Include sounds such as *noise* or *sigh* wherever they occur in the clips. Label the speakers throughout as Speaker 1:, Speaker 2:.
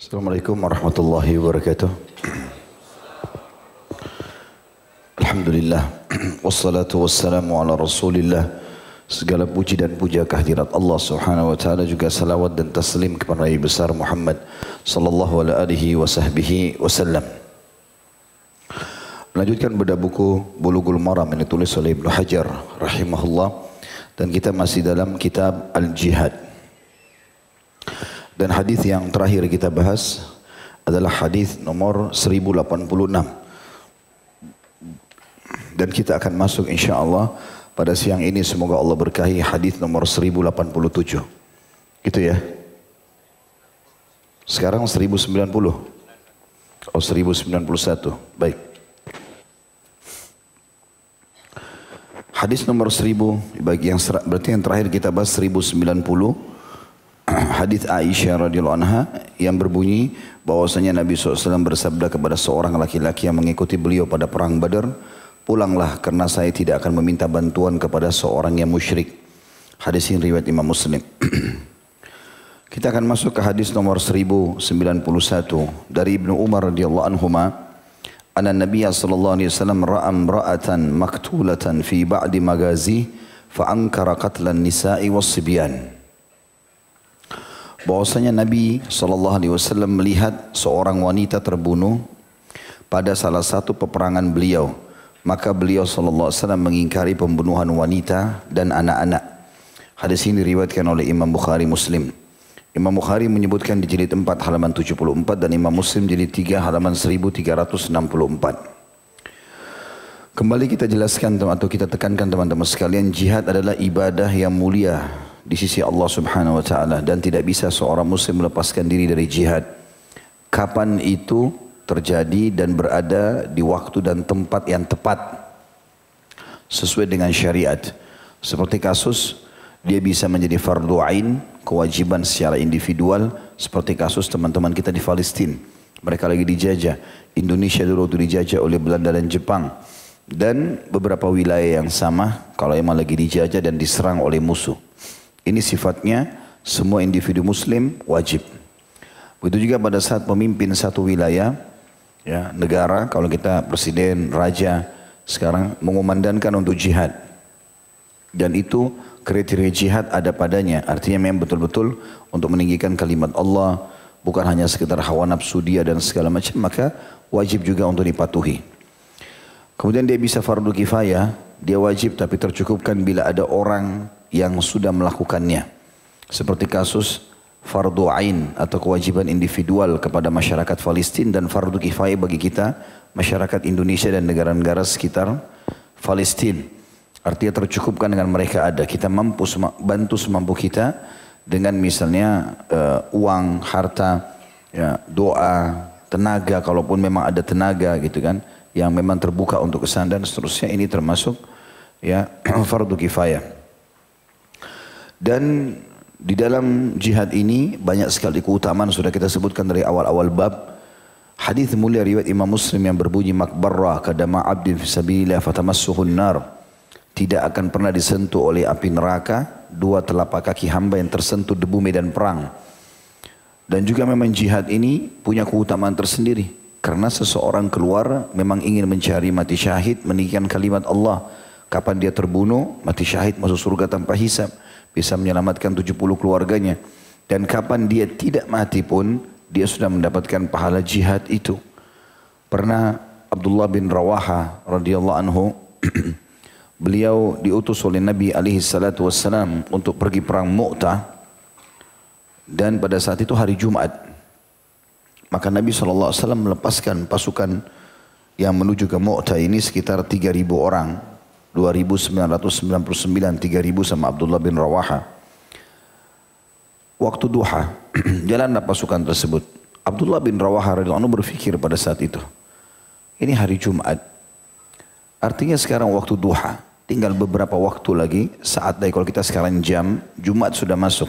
Speaker 1: Assalamualaikum warahmatullahi wabarakatuh. Alhamdulillah *clears throat* wassalatu wassalamu ala Rasulillah. Segala puji dan puja kehadirat Allah Subhanahu wa taala juga salawat dan taslim kepada Nabi besar Muhammad sallallahu alaihi wa sahbihi wasallam. Melanjutkan pada buku Bulughul Maram yang ditulis oleh Ibnu Hajar rahimahullah dan kita masih dalam kitab Al-Jihad. Dan hadis yang terakhir kita bahas adalah hadis nomor 1086. Dan kita akan masuk insya Allah pada siang ini semoga Allah berkahi hadis nomor 1087. Gitu ya. Sekarang 1090. Oh 1091. Baik. Hadis nomor 1000 bagi yang berarti yang terakhir kita bahas 1090 *clears throat* hadis Aisyah radhiyallahu anha yang berbunyi bahwasanya Nabi SAW bersabda kepada seorang laki-laki yang mengikuti beliau pada perang Badar, pulanglah karena saya tidak akan meminta bantuan kepada seorang yang musyrik. Hadis ini riwayat Imam Muslim. *clears throat* Kita akan masuk ke hadis nomor 1091 dari Ibnu Umar radhiyallahu anhuma anna Nabi sallallahu alaihi wasallam ra'a imra'atan maktulatan fi ba'di magazi fa qatlan nisa'i was-sibyan. Bahwasanya Nabi sallallahu alaihi wasallam melihat seorang wanita terbunuh pada salah satu peperangan beliau. Maka beliau sallallahu alaihi wasallam mengingkari pembunuhan wanita dan anak-anak. Hadis ini diriwayatkan oleh Imam Bukhari Muslim. Imam Bukhari menyebutkan di jilid 4 halaman 74 dan Imam Muslim jilid 3 halaman 1364. Kembali kita jelaskan atau kita tekankan teman-teman sekalian jihad adalah ibadah yang mulia di sisi Allah Subhanahu wa taala dan tidak bisa seorang muslim melepaskan diri dari jihad. Kapan itu terjadi dan berada di waktu dan tempat yang tepat sesuai dengan syariat. Seperti kasus dia bisa menjadi fardu ain, kewajiban secara individual seperti kasus teman-teman kita di Palestina. Mereka lagi dijajah. Indonesia dulu itu dijajah oleh Belanda dan Jepang. Dan beberapa wilayah yang sama kalau emang lagi dijajah dan diserang oleh musuh. Ini sifatnya semua individu muslim wajib. Begitu juga pada saat pemimpin satu wilayah, ya negara, kalau kita presiden, raja, sekarang mengumandangkan untuk jihad. Dan itu kriteria jihad ada padanya. Artinya memang betul-betul untuk meninggikan kalimat Allah. Bukan hanya sekedar hawa nafsu dia dan segala macam. Maka wajib juga untuk dipatuhi. Kemudian dia bisa fardu kifayah. Dia wajib tapi tercukupkan bila ada orang yang sudah melakukannya. Seperti kasus fardu ain atau kewajiban individual kepada masyarakat Palestina dan fardu kifayah bagi kita masyarakat Indonesia dan negara-negara sekitar Palestina. Artinya tercukupkan dengan mereka ada. Kita mampu bantu semampu kita dengan misalnya uh, uang, harta, ya, doa, tenaga kalaupun memang ada tenaga gitu kan yang memang terbuka untuk ke sana dan seterusnya ini termasuk ya *clears throat* fardu kifayah. Dan di dalam jihad ini banyak sekali keutamaan sudah kita sebutkan dari awal-awal bab. Hadis mulia riwayat Imam Muslim yang berbunyi makbarra kadama abdin fi sabilillah fatamassuhun nar. Tidak akan pernah disentuh oleh api neraka dua telapak kaki hamba yang tersentuh debu medan perang. Dan juga memang jihad ini punya keutamaan tersendiri. Karena seseorang keluar memang ingin mencari mati syahid, meninggikan kalimat Allah. Kapan dia terbunuh, mati syahid masuk surga tanpa hisab bisa menyelamatkan 70 keluarganya. Dan kapan dia tidak mati pun, dia sudah mendapatkan pahala jihad itu. Pernah Abdullah bin Rawaha radhiyallahu anhu *clears throat* beliau diutus oleh Nabi alaihi salatu wassalam untuk pergi perang Mu'tah dan pada saat itu hari Jumat maka Nabi SAW melepaskan pasukan yang menuju ke Mu'tah ini sekitar 3.000 orang 2999 3000 sama Abdullah bin Rawaha. Waktu duha, *clears throat* jalanlah pasukan tersebut. Abdullah bin Rawaha radhiyallahu berpikir pada saat itu. Ini hari Jumat. Artinya sekarang waktu duha. Tinggal beberapa waktu lagi. Saat dari kalau kita sekarang jam, Jumat sudah masuk.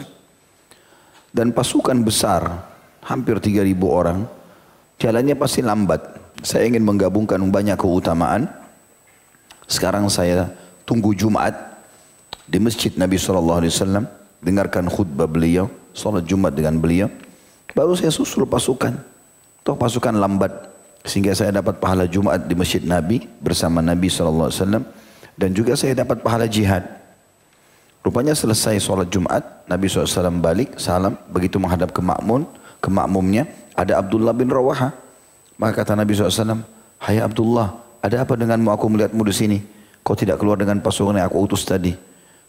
Speaker 1: Dan pasukan besar, hampir 3000 orang. Jalannya pasti lambat. Saya ingin menggabungkan banyak keutamaan sekarang saya tunggu Jumat di masjid Nabi SAW. Dengarkan khutbah beliau. Salat Jumat dengan beliau. Baru saya susul pasukan. Toh pasukan lambat. Sehingga saya dapat pahala Jumat di Masjid Nabi bersama Nabi SAW. Dan juga saya dapat pahala jihad. Rupanya selesai sholat Jumat, Nabi SAW balik, salam, begitu menghadap ke makmun, ke makmumnya, ada Abdullah bin Rawaha. Maka kata Nabi SAW, Hai Abdullah, ada apa denganmu aku melihatmu di sini? Kau tidak keluar dengan pasukan yang aku utus tadi.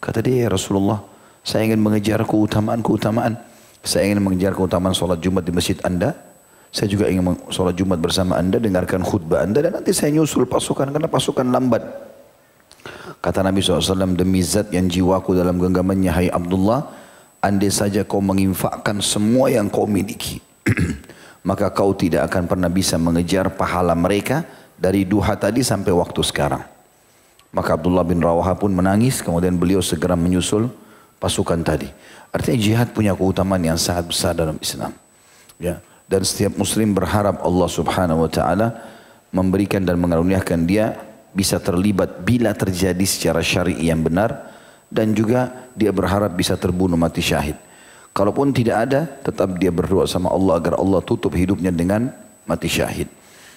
Speaker 1: Kata dia, ya Rasulullah, saya ingin mengejar keutamaan-keutamaan. Saya ingin mengejar keutamaan sholat Jumat di masjid anda. Saya juga ingin sholat Jumat bersama anda, dengarkan khutbah anda. Dan nanti saya nyusul pasukan, karena pasukan lambat. Kata Nabi SAW, demi zat yang jiwaku dalam genggamannya, hai Abdullah, andai saja kau menginfakkan semua yang kau miliki, *clears throat* maka kau tidak akan pernah bisa mengejar pahala mereka dari duha tadi sampai waktu sekarang. Maka Abdullah bin Rawaha pun menangis, kemudian beliau segera menyusul pasukan tadi. Artinya jihad punya keutamaan yang sangat besar dalam Islam. Ya. Dan setiap muslim berharap Allah subhanahu wa ta'ala memberikan dan mengaruniakan dia bisa terlibat bila terjadi secara syar'i yang benar dan juga dia berharap bisa terbunuh mati syahid. Kalaupun tidak ada, tetap dia berdoa sama Allah agar Allah tutup hidupnya dengan mati syahid.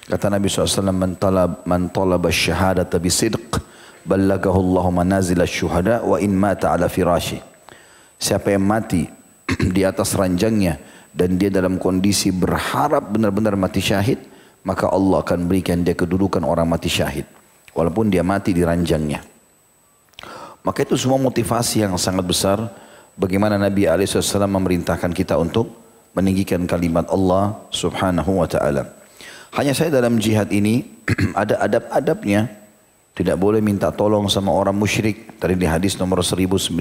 Speaker 1: Kata Nabi SAW, Man talab, man talaba syahadata bisidq, ballagahu Allah manazil syuhada wa in mata ala firashi. Siapa yang mati *clears throat* di atas ranjangnya dan dia dalam kondisi berharap benar-benar mati syahid, maka Allah akan berikan dia kedudukan orang mati syahid walaupun dia mati di ranjangnya. Maka itu semua motivasi yang sangat besar bagaimana Nabi SAW memerintahkan kita untuk meninggikan kalimat Allah subhanahu wa ta'ala. Hanya saya dalam jihad ini *clears throat* ada adab-adabnya. Tidak boleh minta tolong sama orang musyrik. Tadi di hadis nomor 1090.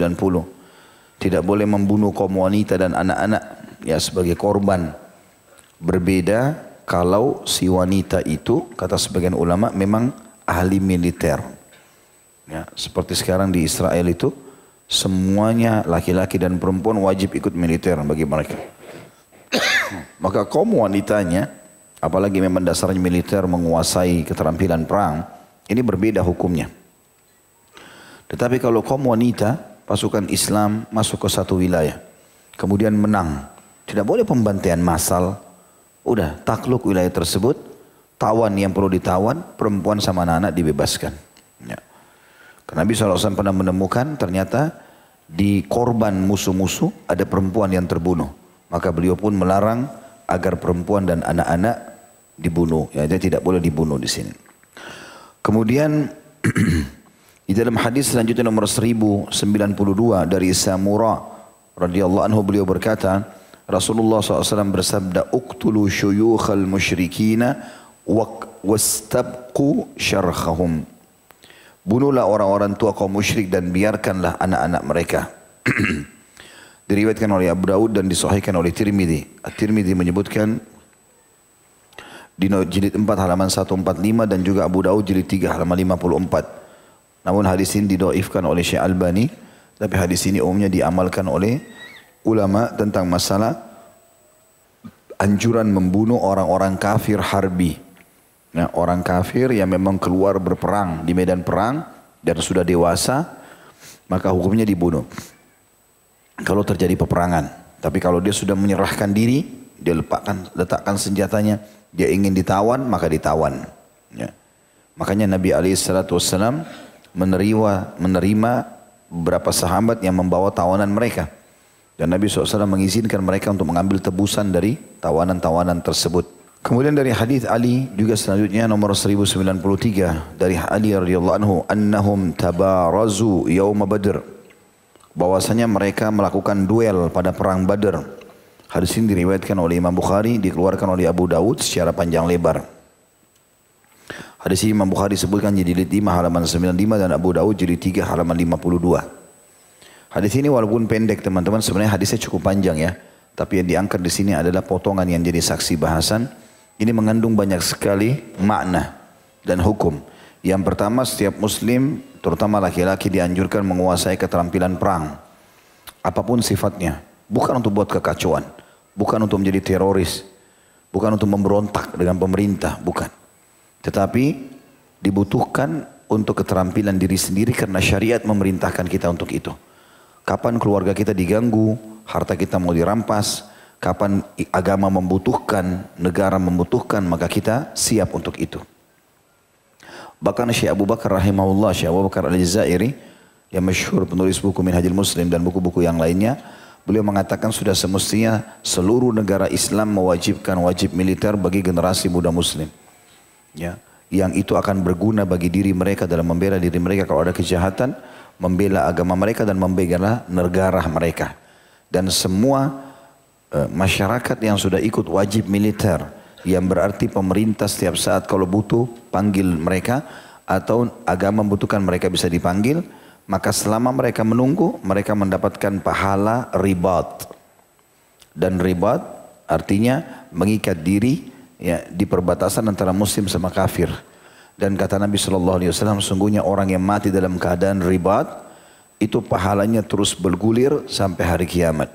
Speaker 1: Tidak boleh membunuh kaum wanita dan anak-anak ya sebagai korban. Berbeda kalau si wanita itu, kata sebagian ulama, memang ahli militer. Ya, seperti sekarang di Israel itu semuanya laki-laki dan perempuan wajib ikut militer bagi mereka. *clears throat* Maka kaum wanitanya, apalagi memang dasarnya militer menguasai keterampilan perang, ini berbeda hukumnya. Tetapi kalau kaum wanita, pasukan Islam masuk ke satu wilayah, kemudian menang, tidak boleh pembantaian massal, udah takluk wilayah tersebut, tawan yang perlu ditawan, perempuan sama anak-anak dibebaskan. Ya. Karena Nabi SAW pernah menemukan ternyata di korban musuh-musuh ada perempuan yang terbunuh. Maka beliau pun melarang agar perempuan dan anak-anak dibunuh. Ya, dia tidak boleh dibunuh di sini. Kemudian *clears throat* di dalam hadis selanjutnya nomor 1092 dari Samura radhiyallahu anhu beliau berkata, Rasulullah SAW bersabda, "Uqtulu syuyukhal musyrikina wastabqu syarkhahum. Bunuhlah orang-orang tua kaum musyrik dan biarkanlah anak-anak mereka. *clears throat* Diriwayatkan oleh Abu Daud dan disahihkan oleh Tirmidzi. At-Tirmidzi menyebutkan di jilid 4 halaman 145 dan juga Abu Daud jilid 3 halaman 54. Namun hadis ini didoifkan oleh Syekh Albani. Tapi hadis ini umumnya diamalkan oleh ulama tentang masalah anjuran membunuh orang-orang kafir harbi. Nah, orang kafir yang memang keluar berperang di medan perang dan sudah dewasa, maka hukumnya dibunuh. Kalau terjadi peperangan. Tapi kalau dia sudah menyerahkan diri, dia letakkan, letakkan senjatanya, dia ingin ditawan, maka ditawan. Ya. Makanya Nabi SAW menerima, menerima beberapa sahabat yang membawa tawanan mereka. Dan Nabi SAW mengizinkan mereka untuk mengambil tebusan dari tawanan-tawanan tersebut. Kemudian dari hadis Ali juga selanjutnya nomor 1093 dari Ali radhiyallahu anhu annahum tabarazu yaum badr bahwasanya mereka melakukan duel pada perang Badr. Hadis ini diriwayatkan oleh Imam Bukhari, dikeluarkan oleh Abu Dawud secara panjang lebar. Hadis ini Imam Bukhari sebutkan jadi jilid 5 halaman 95 dan Abu Dawud jadi 3 halaman 52. Hadis ini walaupun pendek teman-teman sebenarnya hadisnya cukup panjang ya. Tapi yang diangkat di sini adalah potongan yang jadi saksi bahasan ini mengandung banyak sekali makna dan hukum. Yang pertama setiap muslim terutama laki-laki dianjurkan menguasai keterampilan perang. Apa pun sifatnya. Bukan untuk buat kekacauan. Bukan untuk menjadi teroris. Bukan untuk memberontak dengan pemerintah. Bukan. Tetapi dibutuhkan untuk keterampilan diri sendiri karena syariat memerintahkan kita untuk itu. Kapan keluarga kita diganggu, harta kita mau dirampas, kapan agama membutuhkan, negara membutuhkan, maka kita siap untuk itu. Bahkan Syekh Abu Bakar rahimahullah, Syekh Abu Bakar al-Jazairi, yang masyhur penulis buku Minhajul Muslim dan buku-buku yang lainnya, beliau mengatakan sudah semestinya seluruh negara Islam mewajibkan wajib militer bagi generasi muda Muslim. Ya, yang itu akan berguna bagi diri mereka dalam membela diri mereka kalau ada kejahatan, membela agama mereka dan membela negara mereka. Dan semua uh, masyarakat yang sudah ikut wajib militer, yang berarti pemerintah setiap saat kalau butuh panggil mereka atau agama membutuhkan mereka bisa dipanggil, maka selama mereka menunggu, mereka mendapatkan pahala ribat. Dan ribat artinya mengikat diri ya, di perbatasan antara muslim sama kafir. Dan kata Nabi Shallallahu Alaihi Wasallam, sungguhnya orang yang mati dalam keadaan ribat, itu pahalanya terus bergulir sampai hari kiamat.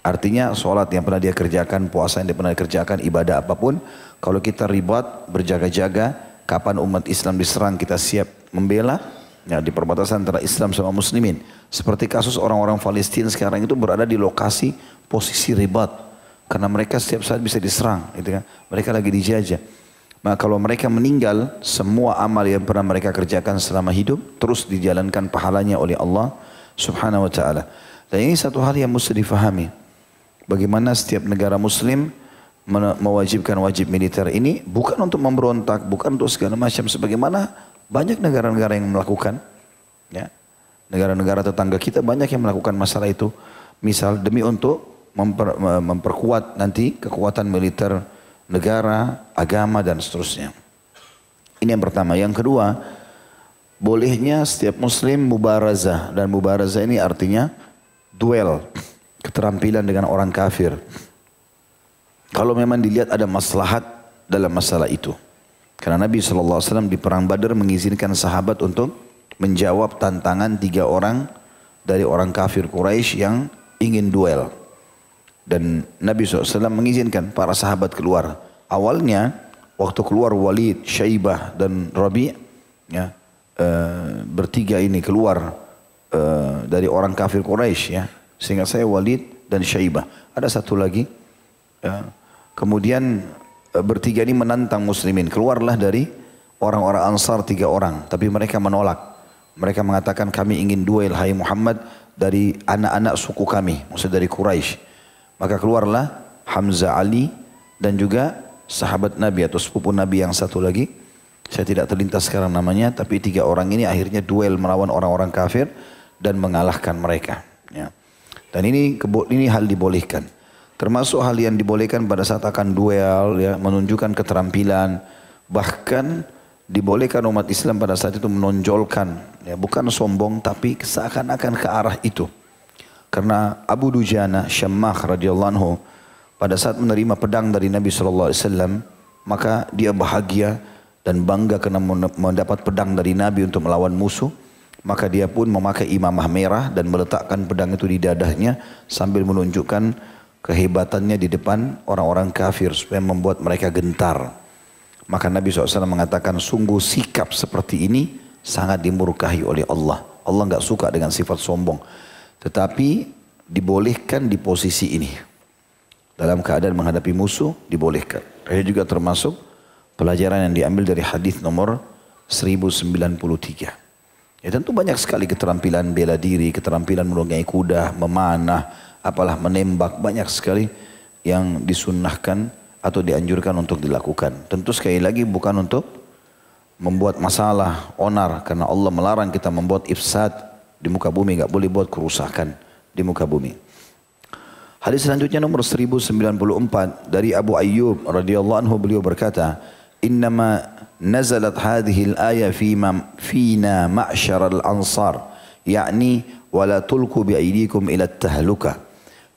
Speaker 1: Artinya sholat yang pernah dia kerjakan, puasa yang dia pernah kerjakan, ibadah apa pun. Kalau kita ribat, berjaga-jaga, kapan umat Islam diserang kita siap membela, ya, di perbatasan antara Islam sama Muslimin. Seperti kasus orang-orang Palestina sekarang itu berada di lokasi posisi ribat. Karena mereka setiap saat bisa diserang. Gitu kan. Mereka lagi dijajah. Maka kalau mereka meninggal, semua amal yang pernah mereka kerjakan selama hidup, terus dijalankan pahalanya oleh Allah subhanahu wa ta'ala. Dan ini satu hal yang mesti difahami. Bagaimana setiap negara muslim mewajibkan wajib militer ini bukan untuk memberontak, bukan untuk segala macam. Sebagaimana banyak negara-negara yang melakukan, ya. Negara-negara tetangga kita banyak yang melakukan masalah itu. Misal demi untuk memper, memperkuat nanti kekuatan militer negara, agama dan seterusnya. Ini yang pertama. Yang kedua, bolehnya setiap muslim mubarazah dan mubarazah ini artinya duel, *laughs* keterampilan dengan orang kafir. Kalau memang dilihat ada maslahat dalam masalah itu. Karena Nabi SAW di perang Badar mengizinkan sahabat untuk menjawab tantangan tiga orang dari orang kafir Quraisy yang ingin duel. Dan Nabi SAW mengizinkan para sahabat keluar. Awalnya waktu keluar Walid, Syaibah dan Rabi, ya, e, bertiga ini keluar e, dari orang kafir Quraisy ya. Sehingga saya Walid dan Syaibah. Ada satu lagi. Ya. Kemudian bertiga ini menantang muslimin. Keluarlah dari orang-orang ansar tiga orang. Tapi mereka menolak. Mereka mengatakan kami ingin duel hai Muhammad dari anak-anak suku kami. Maksudnya dari Quraisy. Maka keluarlah Hamzah Ali dan juga sahabat Nabi atau sepupu Nabi yang satu lagi. Saya tidak terlintas sekarang namanya. Tapi tiga orang ini akhirnya duel melawan orang-orang kafir dan mengalahkan mereka. Ya. Dan ini ini hal dibolehkan. Termasuk hal yang dibolehkan pada saat akan duel, ya, menunjukkan keterampilan. Bahkan dibolehkan umat Islam pada saat itu menonjolkan, ya, bukan sombong tapi seakan-akan ke arah itu. Karena Abu Dujana Syammah radhiyallahu anhu pada saat menerima pedang dari Nabi sallallahu alaihi wasallam, maka dia bahagia dan bangga karena mendapat pedang dari Nabi untuk melawan musuh. Maka dia pun memakai imamah merah dan meletakkan pedang itu di dadahnya sambil menunjukkan kehebatannya di depan orang-orang kafir supaya membuat mereka gentar. Maka Nabi SAW mengatakan sungguh sikap seperti ini sangat dimurkahi oleh Allah. Allah nggak suka dengan sifat sombong. Tetapi dibolehkan di posisi ini. Dalam keadaan menghadapi musuh dibolehkan. Ini juga termasuk pelajaran yang diambil dari hadis nomor 1093. Ya tentu banyak sekali keterampilan bela diri, keterampilan menunggangi kuda, memanah, apalah menembak banyak sekali yang disunnahkan atau dianjurkan untuk dilakukan. Tentu sekali lagi bukan untuk membuat masalah, onar karena Allah melarang kita membuat ifsad di muka bumi, nggak boleh buat kerusakan di muka bumi. Hadis selanjutnya nomor 1094 dari Abu Ayyub radhiyallahu anhu beliau berkata, "Innama nazalat hadhihi al-aya fima fina ma'syar al-ansar, yakni wala tulku bi aydikum ila at-tahluka."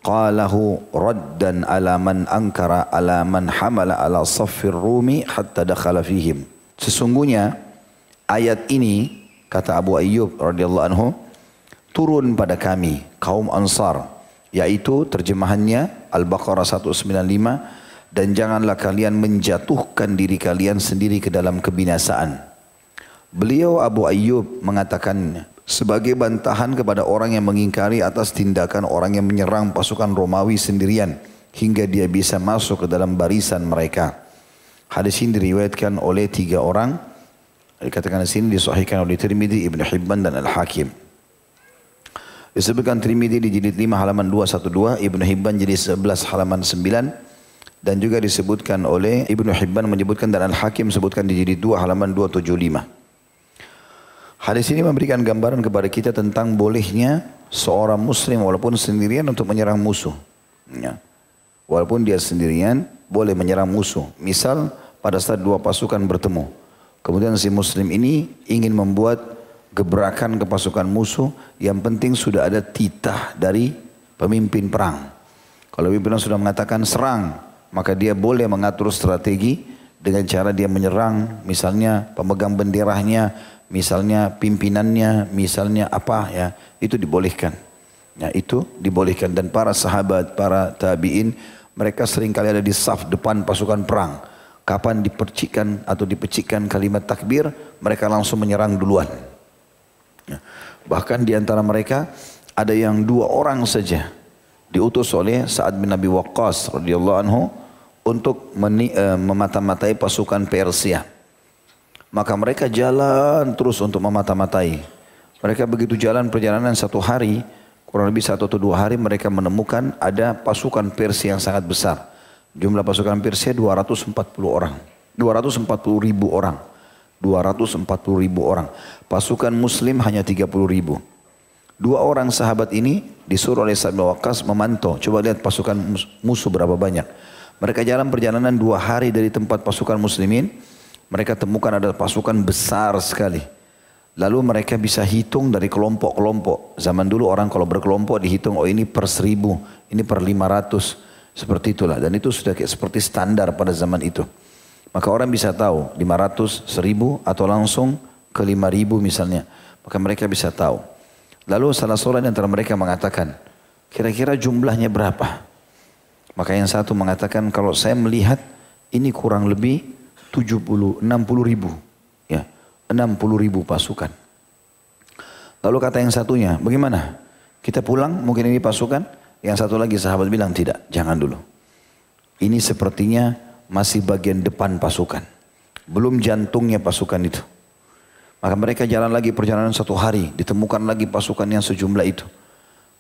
Speaker 1: Qalahu raddan ala man ankara ala man hamala ala saffir rumi hatta dakhala fihim. Sesungguhnya ayat ini kata Abu Ayyub radhiyallahu anhu turun pada kami kaum Ansar yaitu terjemahannya Al-Baqarah 195 dan janganlah kalian menjatuhkan diri kalian sendiri ke dalam kebinasaan. Beliau Abu Ayyub mengatakan sebagai bantahan kepada orang yang mengingkari atas tindakan orang yang menyerang pasukan Romawi sendirian hingga dia bisa masuk ke dalam barisan mereka. Hadis ini diriwayatkan oleh tiga orang. Dikatakan di sini disahihkan oleh Tirmidzi, Ibn Hibban dan Al-Hakim. Disebutkan Tirmidzi di jilid 5 halaman 212, Ibn Hibban jadi 11 halaman 9 dan juga disebutkan oleh Ibn Hibban menyebutkan dan Al-Hakim sebutkan di jilid 2 halaman 275. Hadis ini memberikan gambaran kepada kita tentang bolehnya seorang muslim walaupun sendirian untuk menyerang musuh. Ya. Walaupun dia sendirian boleh menyerang musuh. Misal pada saat dua pasukan bertemu. Kemudian si muslim ini ingin membuat gebrakan ke pasukan musuh. Yang penting sudah ada titah dari pemimpin perang. Kalau pimpinan sudah mengatakan serang, maka dia boleh mengatur strategi dengan cara dia menyerang misalnya pemegang benderanya, misalnya pimpinannya, misalnya apa ya, itu dibolehkan. Ya, itu dibolehkan dan para sahabat, para tabi'in mereka sering kali ada di saf depan pasukan perang. Kapan dipercikan atau dipecikkan kalimat takbir, mereka langsung menyerang duluan. Ya. Bahkan di antara mereka ada yang dua orang saja diutus oleh Sa'ad bin Abi Waqqas radhiyallahu anhu untuk uh, memata-matai pasukan Persia. Maka mereka jalan terus untuk memata-matai. Mereka begitu jalan perjalanan satu hari, Kurang lebih satu atau dua hari mereka menemukan ada pasukan Persia yang sangat besar. Jumlah pasukan Persia 240 orang. 240 ribu orang. 240 ribu orang. Pasukan muslim hanya 30 ribu. Dua orang sahabat ini disuruh oleh Sa'ad Waqqas memantau. Coba lihat pasukan musuh berapa banyak. Mereka jalan perjalanan dua hari dari tempat pasukan muslimin. Mereka temukan ada pasukan besar sekali. Lalu mereka bisa hitung dari kelompok-kelompok. Zaman dulu orang kalau berkelompok dihitung, oh ini per seribu, ini per lima ratus. Seperti itulah. Dan itu sudah kayak seperti standar pada zaman itu. Maka orang bisa tahu lima ratus, seribu atau langsung ke lima ribu misalnya. Maka mereka bisa tahu. Lalu salah seorang antara mereka mengatakan, kira-kira jumlahnya berapa? Maka yang satu mengatakan, kalau saya melihat ini kurang lebih 70, 60 ribu. 60 ribu pasukan. Lalu kata yang satunya, bagaimana? Kita pulang, mungkin ini pasukan. Yang satu lagi sahabat bilang, tidak, jangan dulu. Ini sepertinya masih bagian depan pasukan. Belum jantungnya pasukan itu. Maka mereka jalan lagi perjalanan satu hari, ditemukan lagi pasukan yang sejumlah itu.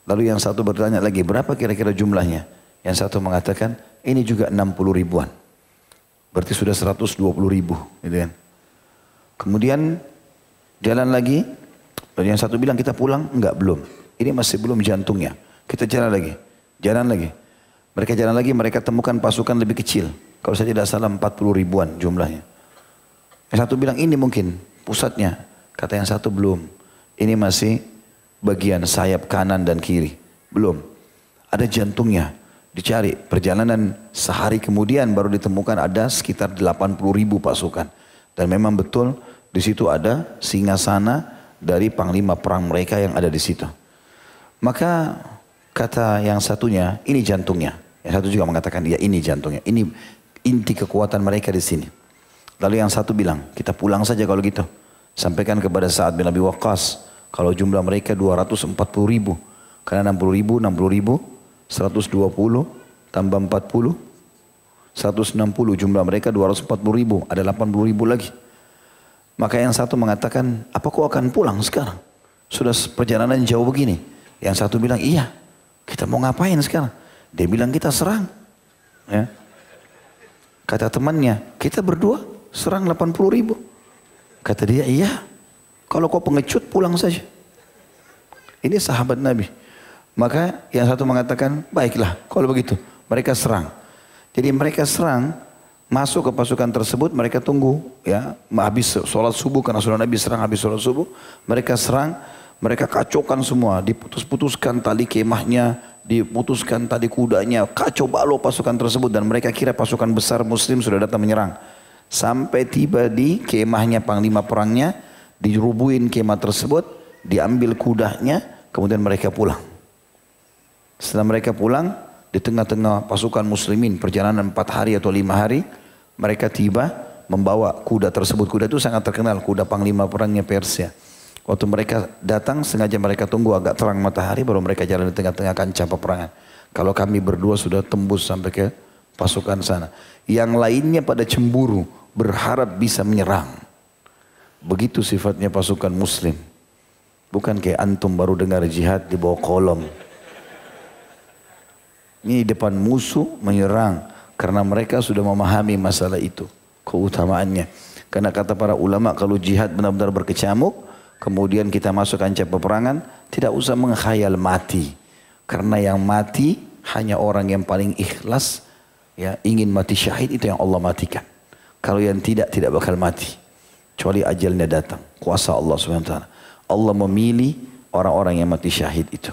Speaker 1: Lalu yang satu bertanya lagi, berapa kira-kira jumlahnya? Yang satu mengatakan, ini juga 60 ribuan. Berarti sudah 120 ribu. Gitu kan. Kemudian jalan lagi. Dan yang satu bilang kita pulang. Enggak, belum. Ini masih belum jantungnya. Kita jalan lagi. Jalan lagi. Mereka jalan lagi, mereka temukan pasukan lebih kecil. Kalau saya tidak salah 40 ribuan jumlahnya. Yang satu bilang ini mungkin pusatnya. Kata yang satu belum. Ini masih bagian sayap kanan dan kiri. Belum. Ada jantungnya. Dicari. Perjalanan sehari kemudian baru ditemukan ada sekitar 80 ribu pasukan. Dan memang betul di situ ada singa sana dari panglima perang mereka yang ada di situ. Maka kata yang satunya, ini jantungnya. Yang satu juga mengatakan, ya ini jantungnya. Ini inti kekuatan mereka di sini. Lalu yang satu bilang, kita pulang saja kalau gitu. Sampaikan kepada saat bin Abi Waqqas, kalau jumlah mereka 240 ribu. Karena 60 ribu, 60 ribu, 120, tambah 40, 160 jumlah mereka 240 ribu, ada 80 ribu lagi. Maka yang satu mengatakan, apa kau akan pulang sekarang? Sudah perjalanan jauh begini. Yang satu bilang, iya. Kita mau ngapain sekarang? Dia bilang kita serang. Ya. Kata temannya, kita berdua serang 80 ribu. Kata dia, iya. Kalau kau pengecut pulang saja. Ini sahabat Nabi. Maka yang satu mengatakan, baiklah kalau begitu. Mereka serang. Jadi mereka serang masuk ke pasukan tersebut mereka tunggu ya. Habis sholat subuh karena sudah Nabi serang habis sholat subuh mereka serang mereka kacaukan semua. Diputus-putuskan tali kemahnya diputuskan tali kudanya kacau balau pasukan tersebut. Dan mereka kira pasukan besar muslim sudah datang menyerang. Sampai tiba di kemahnya panglima perangnya dirubuhin kemah tersebut diambil kudanya kemudian mereka pulang setelah mereka pulang di tengah-tengah pasukan muslimin perjalanan empat hari atau lima hari mereka tiba membawa kuda tersebut. Kuda itu sangat terkenal, kuda panglima perangnya Persia. Waktu mereka datang, sengaja mereka tunggu agak terang matahari, baru mereka jalan di tengah-tengah kancah peperangan. Kalau kami berdua sudah tembus sampai ke pasukan sana. Yang lainnya pada cemburu, berharap bisa menyerang. Begitu sifatnya pasukan muslim. Bukan kayak antum baru dengar jihad di bawah kolom. Ini depan musuh menyerang. Karena mereka sudah memahami masalah itu. Keutamaannya. Karena kata para ulama kalau jihad benar-benar berkecamuk. Kemudian kita masuk kancah peperangan. Tidak usah menghayal mati. Karena yang mati hanya orang yang paling ikhlas ya ingin mati syahid itu yang Allah matikan. Kalau yang tidak tidak bakal mati. Kecuali ajalnya datang. Kuasa Allah SWT. Allah memilih orang-orang yang mati syahid itu.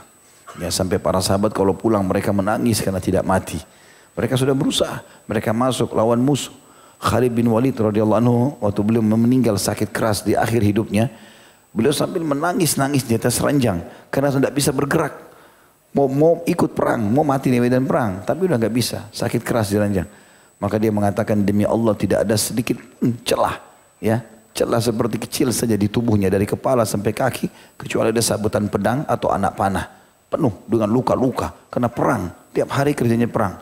Speaker 1: Ya sampai para sahabat kalau pulang mereka menangis karena tidak mati. Mereka sudah berusaha. Mereka masuk lawan musuh. Khalid bin Walid radhiyallahu anhu waktu beliau meninggal sakit keras di akhir hidupnya, beliau sambil menangis-nangis di atas ranjang karena tidak bisa bergerak. Mau, mau ikut perang, mau mati di medan perang. Tapi udah nggak bisa, sakit keras di ranjang. Maka dia mengatakan demi Allah tidak ada sedikit celah. Ya, celah seperti kecil saja di tubuhnya dari kepala sampai kaki. Kecuali ada sabutan pedang atau anak panah. Penuh dengan luka-luka. Karena perang, tiap hari kerjanya perang.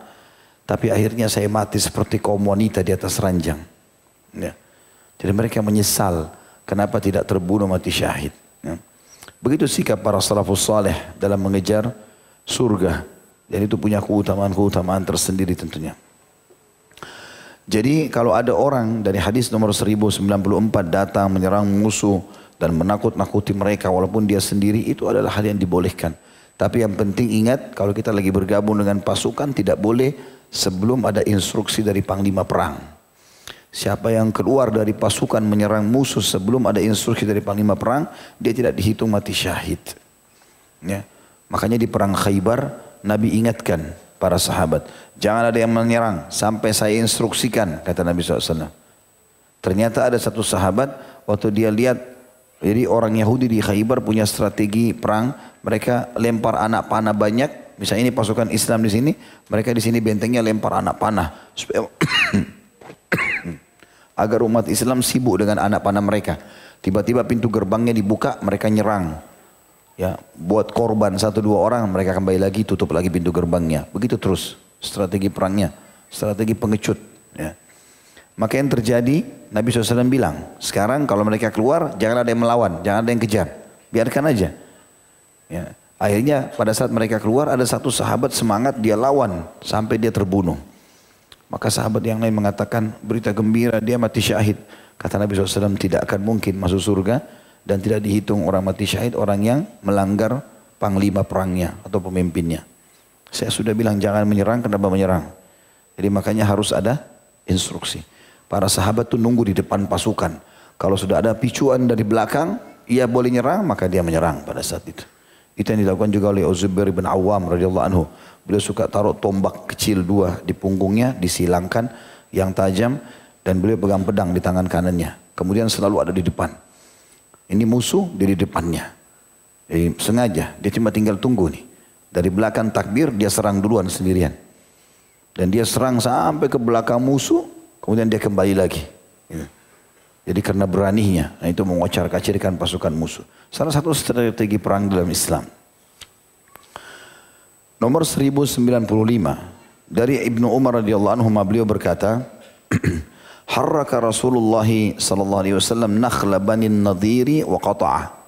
Speaker 1: Tapi akhirnya saya mati seperti kaum wanita di atas ranjang. Ya. Jadi mereka menyesal kenapa tidak terbunuh mati syahid. Ya. Begitu sikap para salafus saleh dalam mengejar surga. Dan itu punya keutamaan-keutamaan tersendiri tentunya. Jadi kalau ada orang dari hadis nomor 1094 datang menyerang musuh dan menakut-nakuti mereka walaupun dia sendiri itu adalah hal yang dibolehkan. Tapi yang penting ingat kalau kita lagi bergabung dengan pasukan tidak boleh sebelum ada instruksi dari panglima perang. Siapa yang keluar dari pasukan menyerang musuh sebelum ada instruksi dari panglima perang, dia tidak dihitung mati syahid. Ya. Makanya di perang Khaybar Nabi ingatkan para sahabat, jangan ada yang menyerang sampai saya instruksikan kata Nabi SAW. Ternyata ada satu sahabat waktu dia lihat jadi orang Yahudi di Khaybar punya strategi perang, mereka lempar anak panah banyak. Misalnya ini pasukan Islam di sini, mereka di sini bentengnya lempar anak panah. Supaya *coughs* agar umat Islam sibuk dengan anak panah mereka. Tiba-tiba pintu gerbangnya dibuka, mereka nyerang. Ya buat korban satu dua orang mereka kembali lagi tutup lagi pintu gerbangnya. Begitu terus strategi perangnya strategi pengecut ya. Maka yang terjadi Nabi SAW bilang sekarang kalau mereka keluar jangan ada yang melawan jangan ada yang kejar. Biarkan aja ya akhirnya pada saat mereka keluar ada satu sahabat semangat dia lawan sampai dia terbunuh maka sahabat yang lain mengatakan berita gembira dia mati syahid kata Nabi SAW tidak akan mungkin masuk surga dan tidak dihitung orang mati syahid orang yang melanggar panglima perangnya atau pemimpinnya. Saya sudah bilang jangan menyerang kenapa menyerang. Jadi makanya harus ada instruksi. Para sahabat tuh nunggu di depan pasukan. Kalau sudah ada picuan dari belakang, ia boleh nyerang maka dia menyerang pada saat itu. Itu yang dilakukan juga oleh Uzubair bin Awam radhiyallahu anhu. Beliau suka taruh tombak kecil dua di punggungnya, disilangkan yang tajam dan beliau pegang pedang di tangan kanannya. Kemudian selalu ada di depan. Ini musuh dari depannya. Jadi sengaja dia cuma tinggal tunggu nih. Dari belakang takbir dia serang duluan sendirian. Dan dia serang sampai ke belakang musuh, kemudian dia kembali lagi. Gitu. Jadi karena beraninya, nah itu mengocar kacirkan pasukan musuh. Salah satu strategi perang dalam Islam. Nomor 1095 dari Ibnu Umar radhiyallahu anhu beliau berkata, *clears throat* harraka Rasulullah sallallahu alaihi wasallam nakhla bani nadhiri wa qata'ah.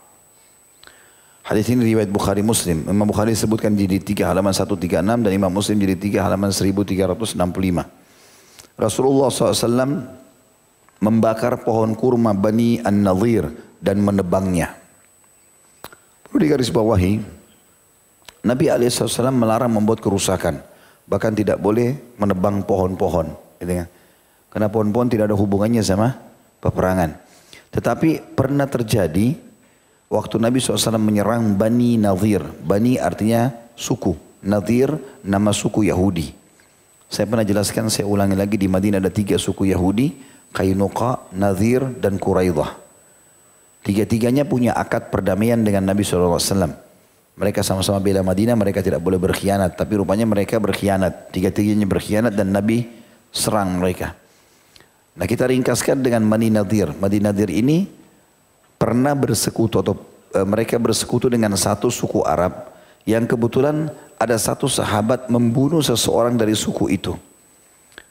Speaker 1: Hadis ini riwayat Bukhari Muslim. Imam Bukhari sebutkan jadi 3 halaman 136 dan Imam Muslim jadi 3 halaman 1365. Rasulullah SAW membakar pohon kurma Bani An-Nadhir dan menebangnya. Perlu digarisbawahi, Nabi SAW melarang membuat kerusakan. Bahkan tidak boleh menebang pohon-pohon. Gitu kan? Karena pohon-pohon tidak ada hubungannya sama peperangan. Tetapi pernah terjadi waktu Nabi SAW menyerang Bani Nadir. Bani artinya suku. Nadir nama suku Yahudi. Saya pernah jelaskan, saya ulangi lagi di Madinah ada tiga suku Yahudi. Kainuqa, Nadir, dan Quraidah. Tiga-tiganya punya akad perdamaian dengan Nabi SAW. Mereka sama-sama bela Madinah, mereka tidak boleh berkhianat. Tapi rupanya mereka berkhianat. Tiga-tiganya berkhianat dan Nabi serang mereka. Nah kita ringkaskan dengan Mani Nadir. Mani Nadir ini pernah bersekutu atau e, mereka bersekutu dengan satu suku Arab yang kebetulan ada satu sahabat membunuh seseorang dari suku itu.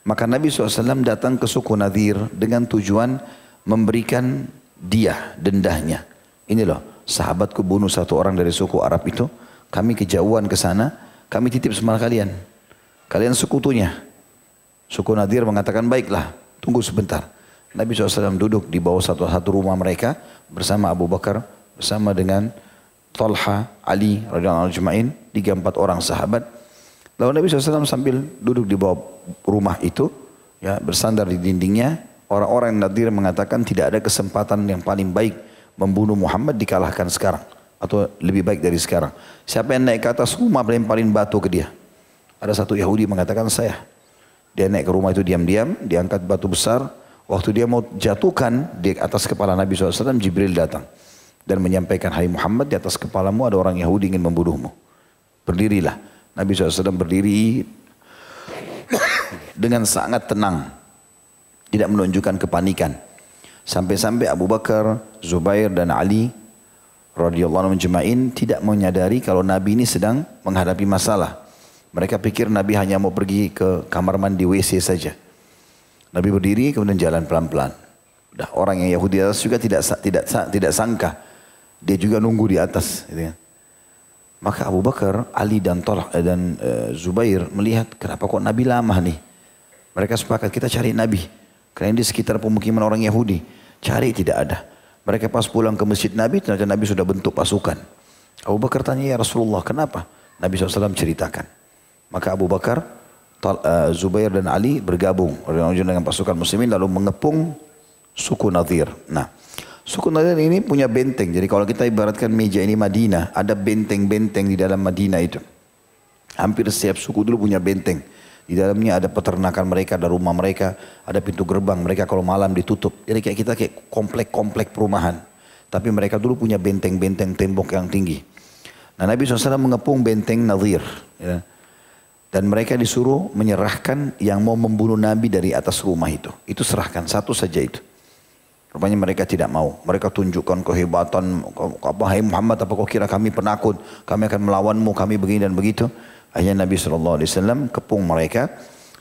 Speaker 1: Maka Nabi SAW datang ke suku Nadir dengan tujuan memberikan dia dendahnya. Ini loh, sahabatku bunuh satu orang dari suku Arab itu. Kami kejauhan ke sana, kami titip sama kalian. Kalian sekutunya. Suku Nadir mengatakan, baiklah, tunggu sebentar. Nabi SAW duduk di bawah satu-satu rumah mereka bersama Abu Bakar, bersama dengan Talha, Ali, radhiyallahu anhu tiga empat orang sahabat. Lalu Nabi SAW sambil duduk di bawah rumah itu, ya bersandar di dindingnya, orang-orang Nadir mengatakan tidak ada kesempatan yang paling baik membunuh Muhammad dikalahkan sekarang atau lebih baik dari sekarang. Siapa yang naik ke atas rumah paling batu ke dia? Ada satu Yahudi mengatakan saya. Dia naik ke rumah itu diam-diam, diangkat batu besar, Waktu dia mau jatuhkan di atas kepala Nabi SAW, Jibril datang. Dan menyampaikan, Hai Muhammad, di atas kepalamu ada orang Yahudi ingin membunuhmu. Berdirilah. Nabi SAW berdiri dengan sangat tenang. Tidak menunjukkan kepanikan. Sampai-sampai Abu Bakar, Zubair dan Ali radhiyallahu anhu jema'in tidak menyadari kalau Nabi ini sedang menghadapi masalah. Mereka pikir Nabi hanya mau pergi ke kamar mandi WC saja. Nabi berdiri kemudian jalan pelan-pelan. Udah orang yang Yahudi atas juga tidak tidak tidak sangka dia juga nunggu di atas. Gitu kan. Maka Abu Bakar, Ali dan eh, dan uh, Zubair melihat kenapa kok Nabi lama nih. Mereka sepakat kita cari Nabi. Karena di sekitar pemukiman orang Yahudi. Cari tidak ada. Mereka pas pulang ke masjid Nabi, ternyata Nabi sudah bentuk pasukan. Abu Bakar tanya, ya Rasulullah kenapa? Nabi SAW ceritakan. Maka Abu Bakar uh, Zubair dan Ali bergabung dengan pasukan muslimin lalu mengepung suku Nadir. Nah, suku Nadir ini punya benteng. Jadi kalau kita ibaratkan meja ini Madinah, ada benteng-benteng di dalam Madinah itu. Hampir setiap suku dulu punya benteng. Di dalamnya ada peternakan mereka, ada rumah mereka, ada pintu gerbang mereka kalau malam ditutup. Jadi kayak kita kayak komplek-komplek perumahan. Tapi mereka dulu punya benteng-benteng tembok yang tinggi. Nah Nabi SAW mengepung benteng Nadir. Ya. Dan mereka disuruh menyerahkan yang mau membunuh Nabi dari atas rumah itu. Itu serahkan, satu saja itu. Rupanya mereka tidak mau. Mereka tunjukkan kehebatan. Apa, hai Muhammad, apa kau kira kami penakut? Kami akan melawanmu, kami begini dan begitu. Akhirnya Nabi SAW kepung mereka.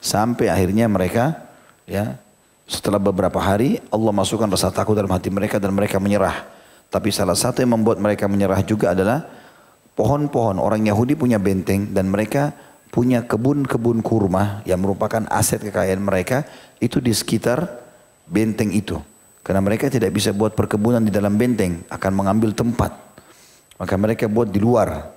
Speaker 1: Sampai akhirnya mereka, ya setelah beberapa hari, Allah masukkan rasa takut dalam hati mereka dan mereka menyerah. Tapi salah satu yang membuat mereka menyerah juga adalah pohon-pohon. Orang Yahudi punya benteng dan mereka punya kebun-kebun kurma yang merupakan aset kekayaan mereka itu di sekitar benteng itu. Karena mereka tidak bisa buat perkebunan di dalam benteng, akan mengambil tempat. Maka mereka buat di luar.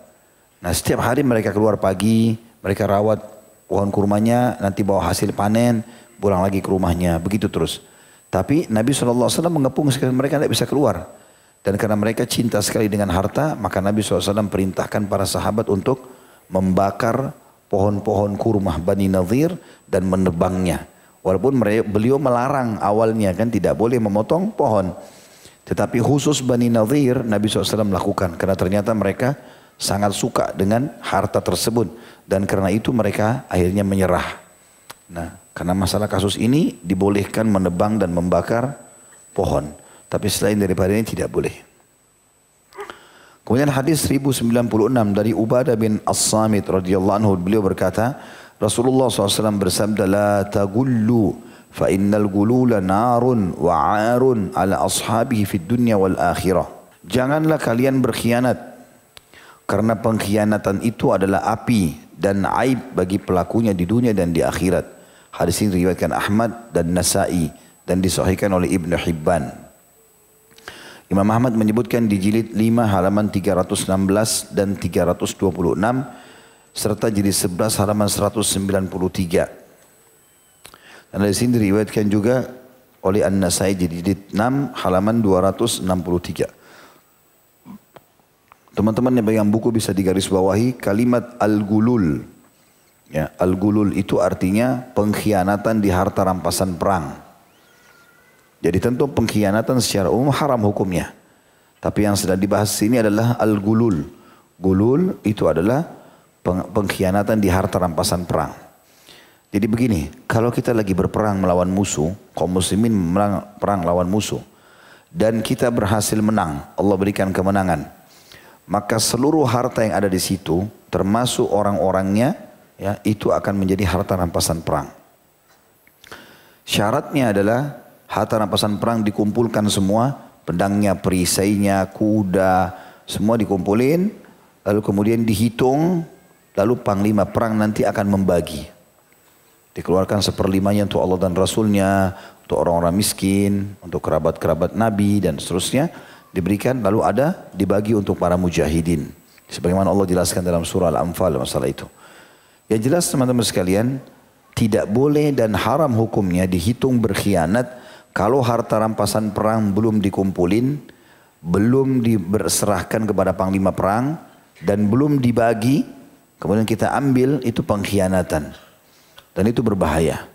Speaker 1: Nah setiap hari mereka keluar pagi, mereka rawat pohon kurmanya, nanti bawa hasil panen, pulang lagi ke rumahnya, begitu terus. Tapi Nabi SAW mengepung sekali mereka tidak bisa keluar. Dan karena mereka cinta sekali dengan harta, maka Nabi SAW perintahkan para sahabat untuk membakar pohon-pohon kurma Bani Nadir dan menebangnya. Walaupun beliau melarang awalnya kan tidak boleh memotong pohon. Tetapi khusus Bani Nadir Nabi SAW melakukan karena ternyata mereka sangat suka dengan harta tersebut. Dan karena itu mereka akhirnya menyerah. Nah karena masalah kasus ini dibolehkan menebang dan membakar pohon. Tapi selain daripada ini tidak boleh. Kemudian hadis 1096 dari Ubadah bin As-Samit radhiyallahu anhu beliau berkata, Rasulullah SAW bersabda, La tagullu fa innal gulula narun wa arun ala ashabihi fid dunya wal akhirah. Janganlah kalian berkhianat karena pengkhianatan itu adalah api dan aib bagi pelakunya di dunia dan di akhirat. Hadis ini diriwayatkan Ahmad dan Nasai dan disahihkan oleh Ibn Hibban. Imam Ahmad menyebutkan di jilid 5 halaman 316 dan 326 serta jilid 11 halaman 193. Dan dari sini diriwayatkan juga oleh An-Nasai jilid 6 halaman 263. Teman-teman yang pegang buku bisa digaris bawahi kalimat al-gulul. Ya, al-gulul itu artinya pengkhianatan di harta rampasan perang. Jadi tentu pengkhianatan secara umum haram hukumnya. Tapi yang sedang dibahas sini adalah al-gulul. Gulul itu adalah pengkhianatan di harta rampasan perang. Jadi begini, kalau kita lagi berperang melawan musuh, kaum muslimin perang lawan musuh, dan kita berhasil menang, Allah berikan kemenangan, maka seluruh harta yang ada di situ termasuk orang-orangnya, ya itu akan menjadi harta rampasan perang. Syaratnya adalah harta rampasan perang dikumpulkan semua, pedangnya, perisainya, kuda, semua dikumpulin, lalu kemudian dihitung, lalu panglima perang nanti akan membagi. Dikeluarkan seperlimanya untuk Allah dan Rasulnya, untuk orang-orang miskin, untuk kerabat-kerabat Nabi dan seterusnya. Diberikan lalu ada dibagi untuk para mujahidin. Sebagaimana Allah jelaskan dalam surah Al-Anfal masalah itu. Yang jelas teman-teman sekalian, tidak boleh dan haram hukumnya dihitung berkhianat kalau harta rampasan perang belum dikumpulin, belum diberserahkan kepada panglima perang, dan belum dibagi, kemudian kita ambil, itu pengkhianatan. Dan itu berbahaya.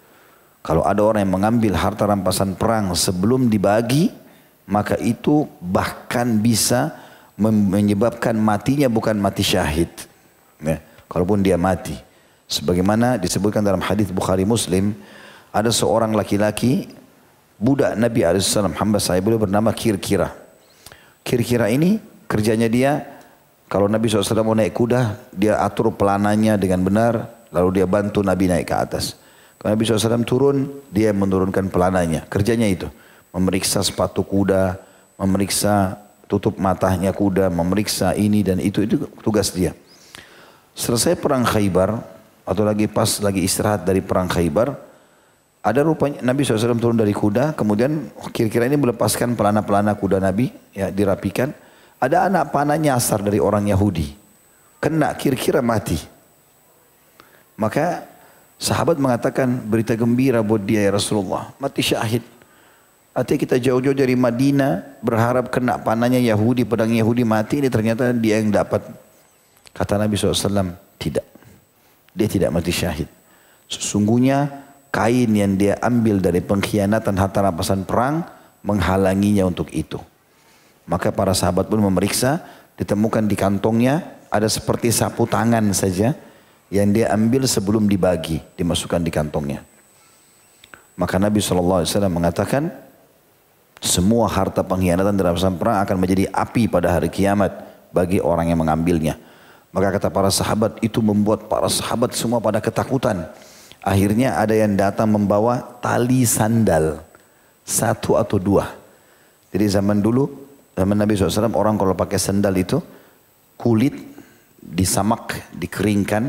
Speaker 1: Kalau ada orang yang mengambil harta rampasan perang sebelum dibagi, maka itu bahkan bisa menyebabkan matinya bukan mati syahid. Ya, kalaupun dia mati. Sebagaimana disebutkan dalam hadis Bukhari Muslim, ada seorang laki-laki budak Nabi SAW, hamba saya beliau bernama Kir-Kira. Kir-Kira ini kerjanya dia, kalau Nabi SAW mau naik kuda, dia atur pelananya dengan benar, lalu dia bantu Nabi naik ke atas. Kalau Nabi SAW turun, dia menurunkan pelananya. Kerjanya itu. Memeriksa sepatu kuda, memeriksa tutup matanya kuda, memeriksa ini dan itu. Itu tugas dia. Selesai perang Khaybar, atau lagi pas lagi istirahat dari perang Khaybar, ada rupanya Nabi SAW turun dari kuda, kemudian kira-kira ini melepaskan pelana-pelana kuda Nabi, ya dirapikan. Ada anak panah nyasar dari orang Yahudi. Kena kira-kira mati. Maka Sahabat mengatakan berita gembira buat dia ya Rasulullah. Mati syahid. Artinya kita jauh-jauh dari Madinah berharap kena panahnya Yahudi, pedang Yahudi mati. Ini ternyata dia yang dapat. Kata Nabi SAW, tidak. Dia tidak mati syahid. Sesungguhnya kain yang dia ambil dari pengkhianatan harta rampasan perang menghalanginya untuk itu. Maka para sahabat pun memeriksa, ditemukan di kantongnya ada seperti sapu tangan saja yang dia ambil sebelum dibagi, dimasukkan di kantongnya. Maka Nabi SAW mengatakan, semua harta pengkhianatan dalam perang akan menjadi api pada hari kiamat bagi orang yang mengambilnya. Maka kata para sahabat itu membuat para sahabat semua pada ketakutan. Akhirnya ada yang datang membawa tali sandal. Satu atau dua. Jadi zaman dulu, zaman Nabi SAW orang kalau pakai sandal itu kulit disamak, dikeringkan,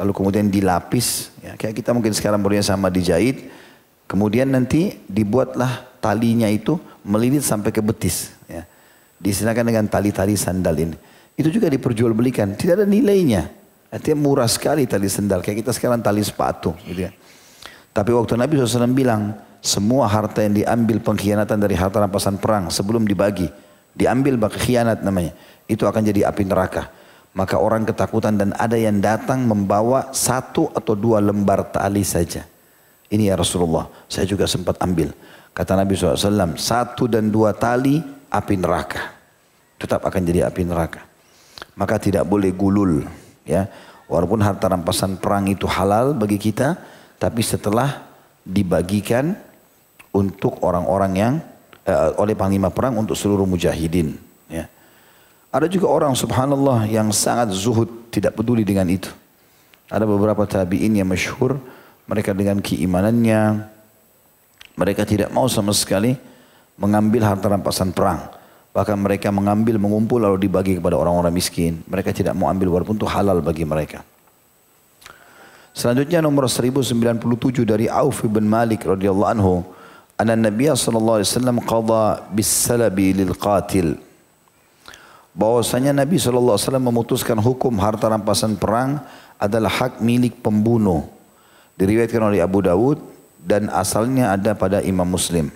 Speaker 1: lalu kemudian dilapis, ya, kayak kita mungkin sekarang barunya sama dijahit, kemudian nanti dibuatlah talinya itu melilit sampai ke betis, ya. disinakan dengan tali-tali sandal ini. Itu juga diperjualbelikan, tidak ada nilainya. Artinya murah sekali tali sandal, kayak kita sekarang tali sepatu. Gitu ya. Tapi waktu Nabi SAW bilang, semua harta yang diambil pengkhianatan dari harta rampasan perang sebelum dibagi, diambil bak khianat namanya, itu akan jadi api neraka. Maka orang ketakutan dan ada yang datang membawa satu atau dua lembar tali saja. Ini ya Rasulullah, saya juga sempat ambil. Kata Nabi SAW, satu dan dua tali api neraka. Tetap akan jadi api neraka. Maka tidak boleh gulul. ya Walaupun harta rampasan perang itu halal bagi kita, tapi setelah dibagikan untuk orang-orang yang uh, oleh panglima perang untuk seluruh mujahidin. Ya. Ada juga orang subhanallah yang sangat zuhud, tidak peduli dengan itu. Ada beberapa tabi'in yang masyhur, mereka dengan keimanannya, mereka tidak mau sama sekali mengambil harta rampasan perang. Bahkan mereka mengambil, mengumpul lalu dibagi kepada orang-orang miskin. Mereka tidak mau ambil walaupun itu halal bagi mereka. Selanjutnya nomor 1097 dari Auf bin Malik radhiyallahu anhu, Nabi sallallahu alaihi wasallam qada bis salabi lil qatil bahwasanya Nabi SAW memutuskan hukum harta rampasan perang adalah hak milik pembunuh. Diriwayatkan oleh Abu Dawud dan asalnya ada pada Imam Muslim.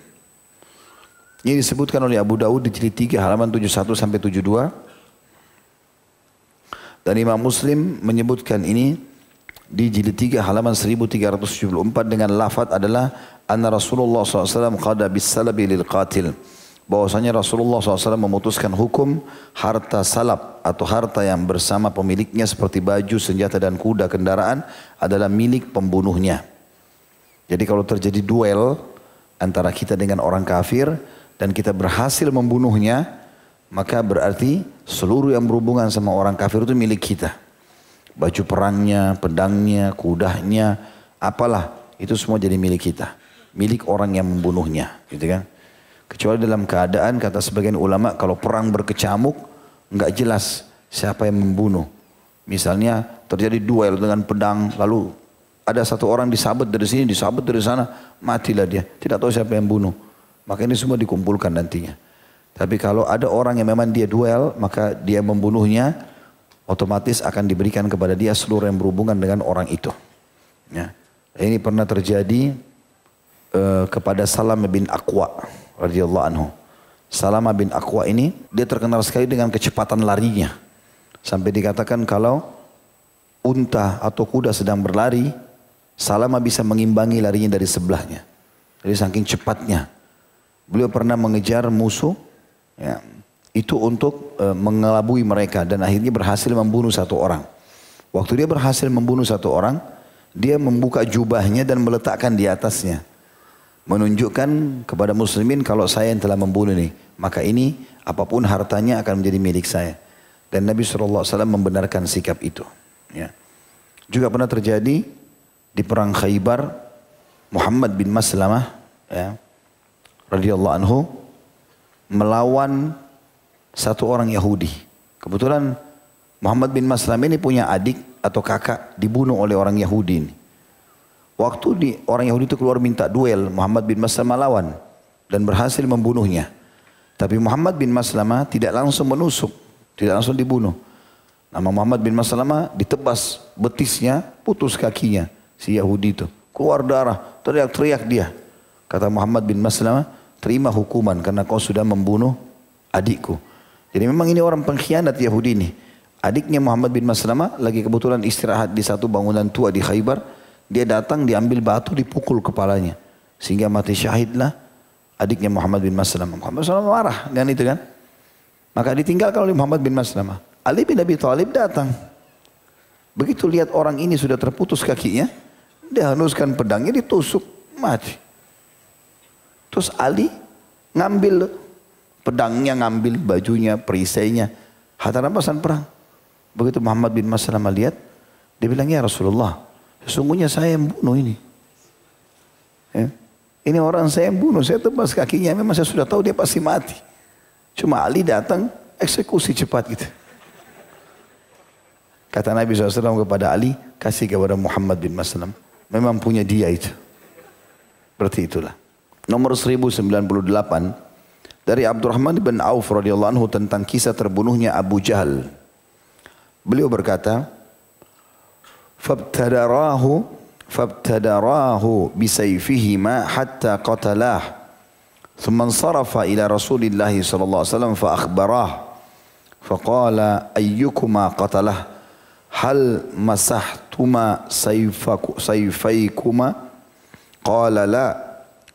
Speaker 1: Ini disebutkan oleh Abu Dawud di jilid 3 halaman 71 sampai 72. Dan Imam Muslim menyebutkan ini di jilid 3 halaman 1374 dengan lafaz adalah anna Rasulullah SAW qada bis salabi lil qatil bahwasanya Rasulullah SAW memutuskan hukum harta salap atau harta yang bersama pemiliknya seperti baju, senjata dan kuda kendaraan adalah milik pembunuhnya. Jadi kalau terjadi duel antara kita dengan orang kafir dan kita berhasil membunuhnya, maka berarti seluruh yang berhubungan sama orang kafir itu milik kita. Baju perangnya, pedangnya, kudanya, apalah. Itu semua jadi milik kita. Milik orang yang membunuhnya. Gitu kan. Kecuali dalam keadaan kata sebagian ulama kalau perang berkecamuk nggak jelas siapa yang membunuh. Misalnya terjadi duel dengan pedang lalu ada satu orang disabet dari sini, disabet dari sana, matilah dia. Tidak tahu siapa yang bunuh. Maka ini semua dikumpulkan nantinya. Tapi kalau ada orang yang memang dia duel, maka dia membunuhnya, otomatis akan diberikan kepada dia seluruh yang berhubungan dengan orang itu. Ya. Ini pernah terjadi uh, kepada Salam bin Aqwa radhiyallahu anhu. Salam bin Aqwa ini dia terkenal sekali dengan kecepatan larinya. Sampai dikatakan kalau unta atau kuda sedang berlari, Salama bisa mengimbangi larinya dari sebelahnya. Jadi saking cepatnya. Beliau pernah mengejar musuh Ya, itu untuk e, mengelabui mereka dan akhirnya berhasil membunuh satu orang. Waktu dia berhasil membunuh satu orang, dia membuka jubahnya dan meletakkan di atasnya. Menunjukkan kepada muslimin kalau saya yang telah membunuh ini. Maka ini apa pun hartanya akan menjadi milik saya. Dan Nabi SAW membenarkan sikap itu. Ya. Juga pernah terjadi di perang Khaybar, Muhammad bin Maslamah, ya, radhiyallahu anhu, melawan satu orang Yahudi. Kebetulan Muhammad bin Maslam ini punya adik atau kakak dibunuh oleh orang Yahudi ini. Waktu di, orang Yahudi itu keluar minta duel, Muhammad bin Maslam melawan dan berhasil membunuhnya. Tapi Muhammad bin Maslamah tidak langsung menusuk, tidak langsung dibunuh. Nama Muhammad bin Maslamah ditebas betisnya, putus kakinya si Yahudi itu. Keluar darah, teriak-teriak dia. Kata Muhammad bin Maslamah, terima hukuman karena kau sudah membunuh adikku. Jadi memang ini orang pengkhianat Yahudi ini. Adiknya Muhammad bin Maslamah lagi kebetulan istirahat di satu bangunan tua di Khaybar. Dia datang diambil batu dipukul kepalanya. Sehingga mati syahidlah adiknya Muhammad bin Maslamah. Muhammad Maslamah marah dengan itu kan. Maka ditinggalkan oleh Muhammad bin Maslamah. Ali bin Abi Thalib datang. Begitu lihat orang ini sudah terputus kakinya, dia hanuskan pedangnya ditusuk, mati. Terus Ali ngambil pedangnya, ngambil bajunya, perisainya. Hatta rampasan perang. Begitu Muhammad bin Maslamah lihat, dia bilang, ya Rasulullah, sesungguhnya saya yang bunuh ini. Ya. Ini orang saya yang bunuh, saya tebas kakinya, memang saya sudah tahu dia pasti mati. Cuma Ali datang, eksekusi cepat gitu. Kata Nabi SAW kepada Ali, kasih kepada Muhammad bin Maslam. Memang punya dia itu. Berarti itulah nomor 1098 dari Abdurrahman bin Auf radhiyallahu anhu tentang kisah terbunuhnya Abu Jahal. Beliau berkata, فابتدراه فابتدراه بسيفهما حتى قتلاه. ثم انصرف إلى رسول الله صلى الله عليه وسلم فأخبراه. فقال أيكما قتله؟ هل مسحتما سيفك سيفيكما؟ قال لا.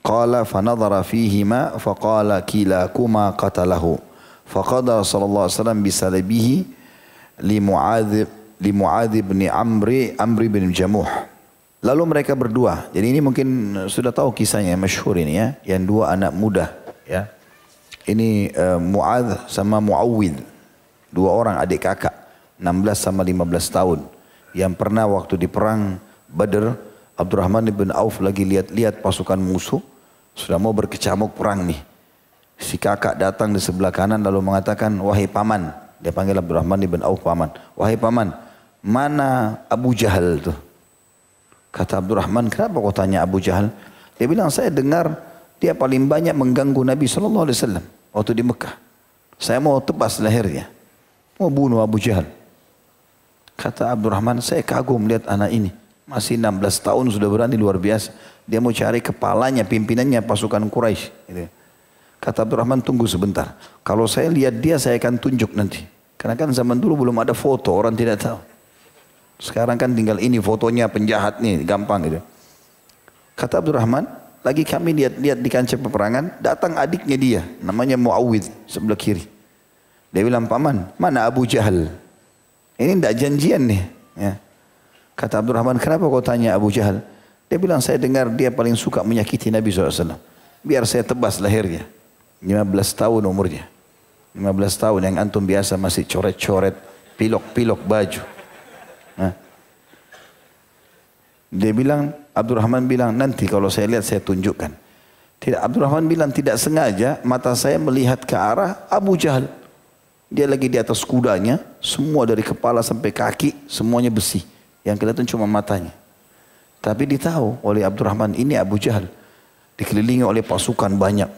Speaker 1: قال فنظر فيهما فقال كلاكما قتله. فقضى صلى الله عليه وسلم بسلبه لمعاذ li Muadz bin Amri Amri bin Jamuh. Lalu mereka berdua. Jadi ini mungkin sudah tahu kisahnya masyhur ini ya, yang dua anak muda ya. Ini uh, Muadz sama Muawwid. Dua orang adik kakak, 16 sama 15 tahun. Yang pernah waktu di perang Badr, Abdurrahman bin Auf lagi lihat-lihat pasukan musuh sudah mau berkecamuk perang nih. Si kakak datang di sebelah kanan lalu mengatakan, wahai paman. Dia panggil Abdurrahman ibn Auf paman. Wahai paman, mana Abu Jahal itu? Kata Abdurrahman, kenapa kau tanya Abu Jahal? Dia bilang, saya dengar dia paling banyak mengganggu Nabi SAW waktu di Mekah. Saya mau tebas lehernya. Mau bunuh Abu Jahal. Kata Abdurrahman, saya kagum melihat anak ini. Masih 16 tahun sudah berani luar biasa. Dia mau cari kepalanya, pimpinannya pasukan Quraisy. Gitu. Kata Abdurrahman tunggu sebentar. Kalau saya lihat dia saya akan tunjuk nanti. Karena kan zaman dulu belum ada foto, orang tidak tahu. Sekarang kan tinggal ini fotonya penjahat nih, gampang gitu. Kata Abdurrahman, lagi kami lihat-lihat di kancah peperangan, datang adiknya dia, namanya Muawid sebelah kiri. Dia bilang, paman, mana Abu Jahal? Ini tidak janjian nih. Ya. Kata Abdurrahman, kenapa kau tanya Abu Jahal? Dia bilang, saya dengar dia paling suka menyakiti Nabi SAW. Biar saya tebas lahirnya. 15 tahun umurnya. 15 tahun yang antum biasa masih coret-coret, pilok-pilok baju. Nah. Dia bilang, Abdurrahman bilang, nanti kalau saya lihat saya tunjukkan. Tidak, Abdurrahman bilang tidak sengaja mata saya melihat ke arah Abu Jahal. Dia lagi di atas kudanya, semua dari kepala sampai kaki, semuanya besi. Yang kelihatan cuma matanya. Tapi ditahu oleh Abdurrahman, ini Abu Jahal. Dikelilingi oleh pasukan banyak.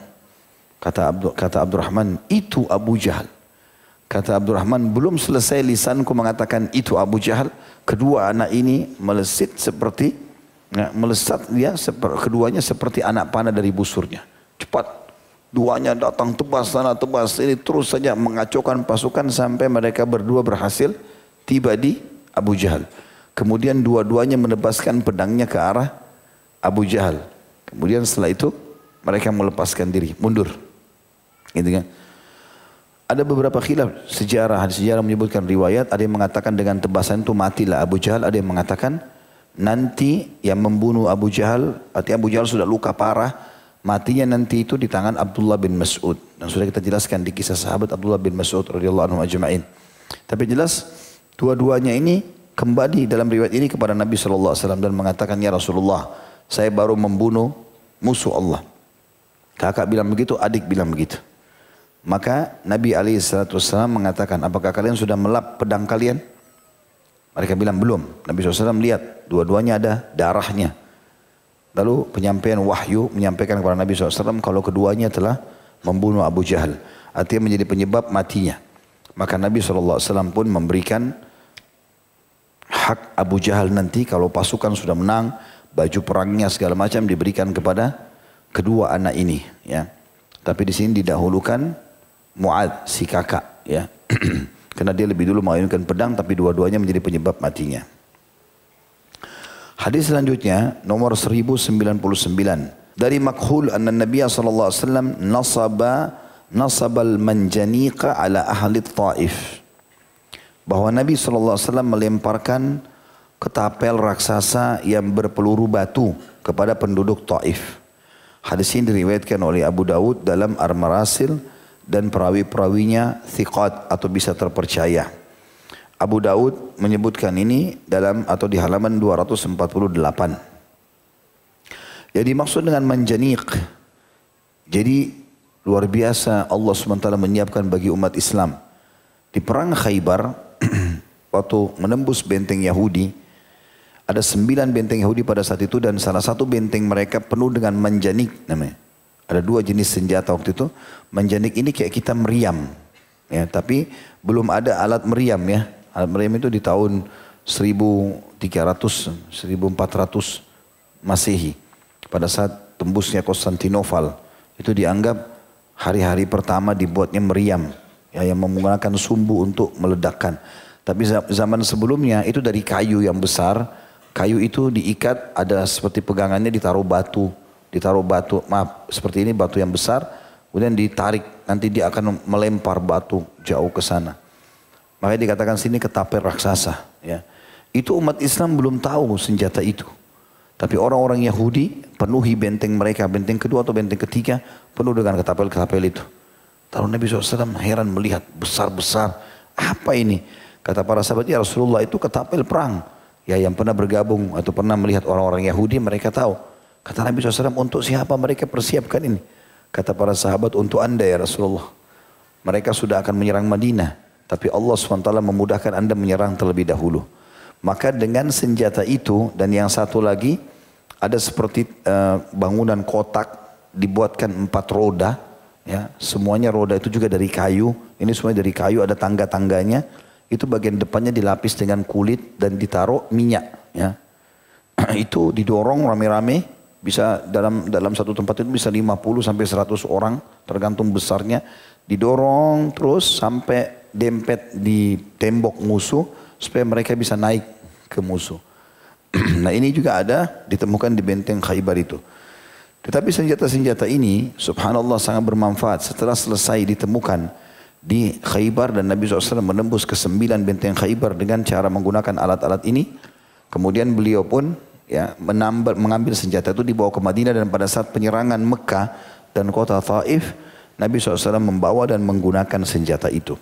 Speaker 1: Kata, Abdul, kata Abdurrahman, itu Abu Jahal. Kata Abdurrahman, belum selesai lisanku mengatakan itu Abu Jahal. Kedua anak ini melesit seperti, ya, melesat dia, keduanya seperti anak panah dari busurnya. Cepat. Duanya datang tebas sana tebas ini terus saja mengacaukan pasukan sampai mereka berdua berhasil tiba di Abu Jahal. Kemudian dua-duanya menebaskan pedangnya ke arah Abu Jahal. Kemudian setelah itu mereka melepaskan diri, mundur. Gitu kan? Ada beberapa khilaf sejarah, sejarah menyebutkan riwayat, ada yang mengatakan dengan tebasan itu matilah Abu Jahal, ada yang mengatakan nanti yang membunuh Abu Jahal, artinya Abu Jahal sudah luka parah, matinya nanti itu di tangan Abdullah bin Mas'ud. Dan sudah kita jelaskan di kisah sahabat Abdullah bin Mas'ud radhiyallahu anhu ajma'in. Tapi jelas dua-duanya ini kembali dalam riwayat ini kepada Nabi SAW dan mengatakan, Ya Rasulullah, saya baru membunuh musuh Allah. Kakak bilang begitu, adik bilang begitu. Maka Nabi SAW mengatakan, apakah kalian sudah melap pedang kalian? Mereka bilang belum. Nabi SAW lihat, dua-duanya ada darahnya. Lalu penyampaian wahyu menyampaikan kepada Nabi SAW kalau keduanya telah membunuh Abu Jahal. Artinya menjadi penyebab matinya. Maka Nabi SAW pun memberikan hak Abu Jahal nanti kalau pasukan sudah menang, baju perangnya segala macam diberikan kepada kedua anak ini. Ya. Tapi di sini didahulukan Mu'ad si kakak ya. *clears throat* Karena dia lebih dulu mengayunkan pedang tapi dua-duanya menjadi penyebab matinya. Hadis selanjutnya nomor 1099 dari Makhul anna Nabi sallallahu alaihi wasallam nasaba nasabal manjaniqa ala ahli Taif. Bahwa Nabi sallallahu alaihi wasallam melemparkan ketapel raksasa yang berpeluru batu kepada penduduk Taif. Hadis ini diriwayatkan oleh Abu Dawud dalam Ar-Marasil dan perawi-perawinya thiqat atau bisa terpercaya. Abu Daud menyebutkan ini dalam atau di halaman 248. Jadi maksud dengan manjanik. Jadi luar biasa Allah SWT menyiapkan bagi umat Islam. Di perang Khaybar, *clears throat* waktu menembus benteng Yahudi, ada sembilan benteng Yahudi pada saat itu dan salah satu benteng mereka penuh dengan manjanik namanya. Ada dua jenis senjata waktu itu. Menjanik ini kayak kita meriam. Ya, tapi belum ada alat meriam ya. Alat meriam itu di tahun 1300, 1400 Masehi. Pada saat tembusnya Konstantinopel. Itu dianggap hari-hari pertama dibuatnya meriam. Ya, yang menggunakan sumbu untuk meledakkan. Tapi zaman sebelumnya itu dari kayu yang besar. Kayu itu diikat ada seperti pegangannya ditaruh batu ditaruh batu, maaf seperti ini batu yang besar, kemudian ditarik, nanti dia akan melempar batu jauh ke sana. Makanya dikatakan sini ketapel raksasa. Ya. Itu umat Islam belum tahu senjata itu. Tapi orang-orang Yahudi penuhi benteng mereka, benteng kedua atau benteng ketiga penuh dengan ketapel-ketapel itu. Lalu Nabi SAW heran melihat besar-besar. Apa ini? Kata para sahabat, ya Rasulullah itu ketapel perang. Ya yang pernah bergabung atau pernah melihat orang-orang Yahudi mereka tahu. Kata Nabi SAW, untuk siapa mereka persiapkan ini? Kata para sahabat, untuk anda ya Rasulullah. Mereka sudah akan menyerang Madinah. Tapi Allah SWT memudahkan anda menyerang terlebih dahulu. Maka dengan senjata itu dan yang satu lagi, ada seperti uh, bangunan kotak dibuatkan empat roda. Ya, semuanya roda itu juga dari kayu. Ini semuanya dari kayu, ada tangga-tangganya. Itu bagian depannya dilapis dengan kulit dan ditaruh minyak. Ya. *clears throat* itu didorong rame-rame bisa dalam dalam satu tempat itu bisa 50 sampai 100 orang tergantung besarnya didorong terus sampai dempet di tembok musuh supaya mereka bisa naik ke musuh. *clears throat* nah ini juga ada ditemukan di benteng Khaybar itu. Tetapi senjata-senjata ini subhanallah sangat bermanfaat setelah selesai ditemukan di Khaybar dan Nabi SAW menembus ke sembilan benteng Khaybar dengan cara menggunakan alat-alat ini. Kemudian beliau pun ya menambah, mengambil senjata itu dibawa ke Madinah dan pada saat penyerangan Mekah dan kota Taif Nabi SAW membawa dan menggunakan senjata itu.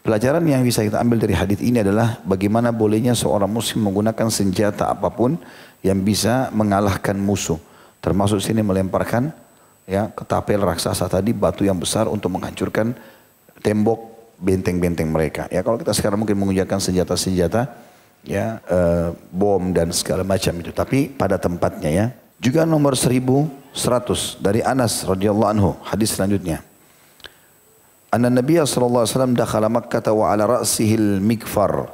Speaker 1: Pelajaran yang bisa kita ambil dari hadis ini adalah bagaimana bolehnya seorang muslim menggunakan senjata apa pun yang bisa mengalahkan musuh. Termasuk sini melemparkan ya ketapel raksasa tadi batu yang besar untuk menghancurkan tembok benteng-benteng mereka. Ya kalau kita sekarang mungkin menggunakan senjata-senjata ya e, bom dan segala macam itu. Tapi pada tempatnya ya. Juga nomor 1100 dari Anas radhiyallahu anhu hadis selanjutnya. Anna Nabi sallallahu alaihi wasallam dakhala Makkah wa ala ra'sihi al-mikfar.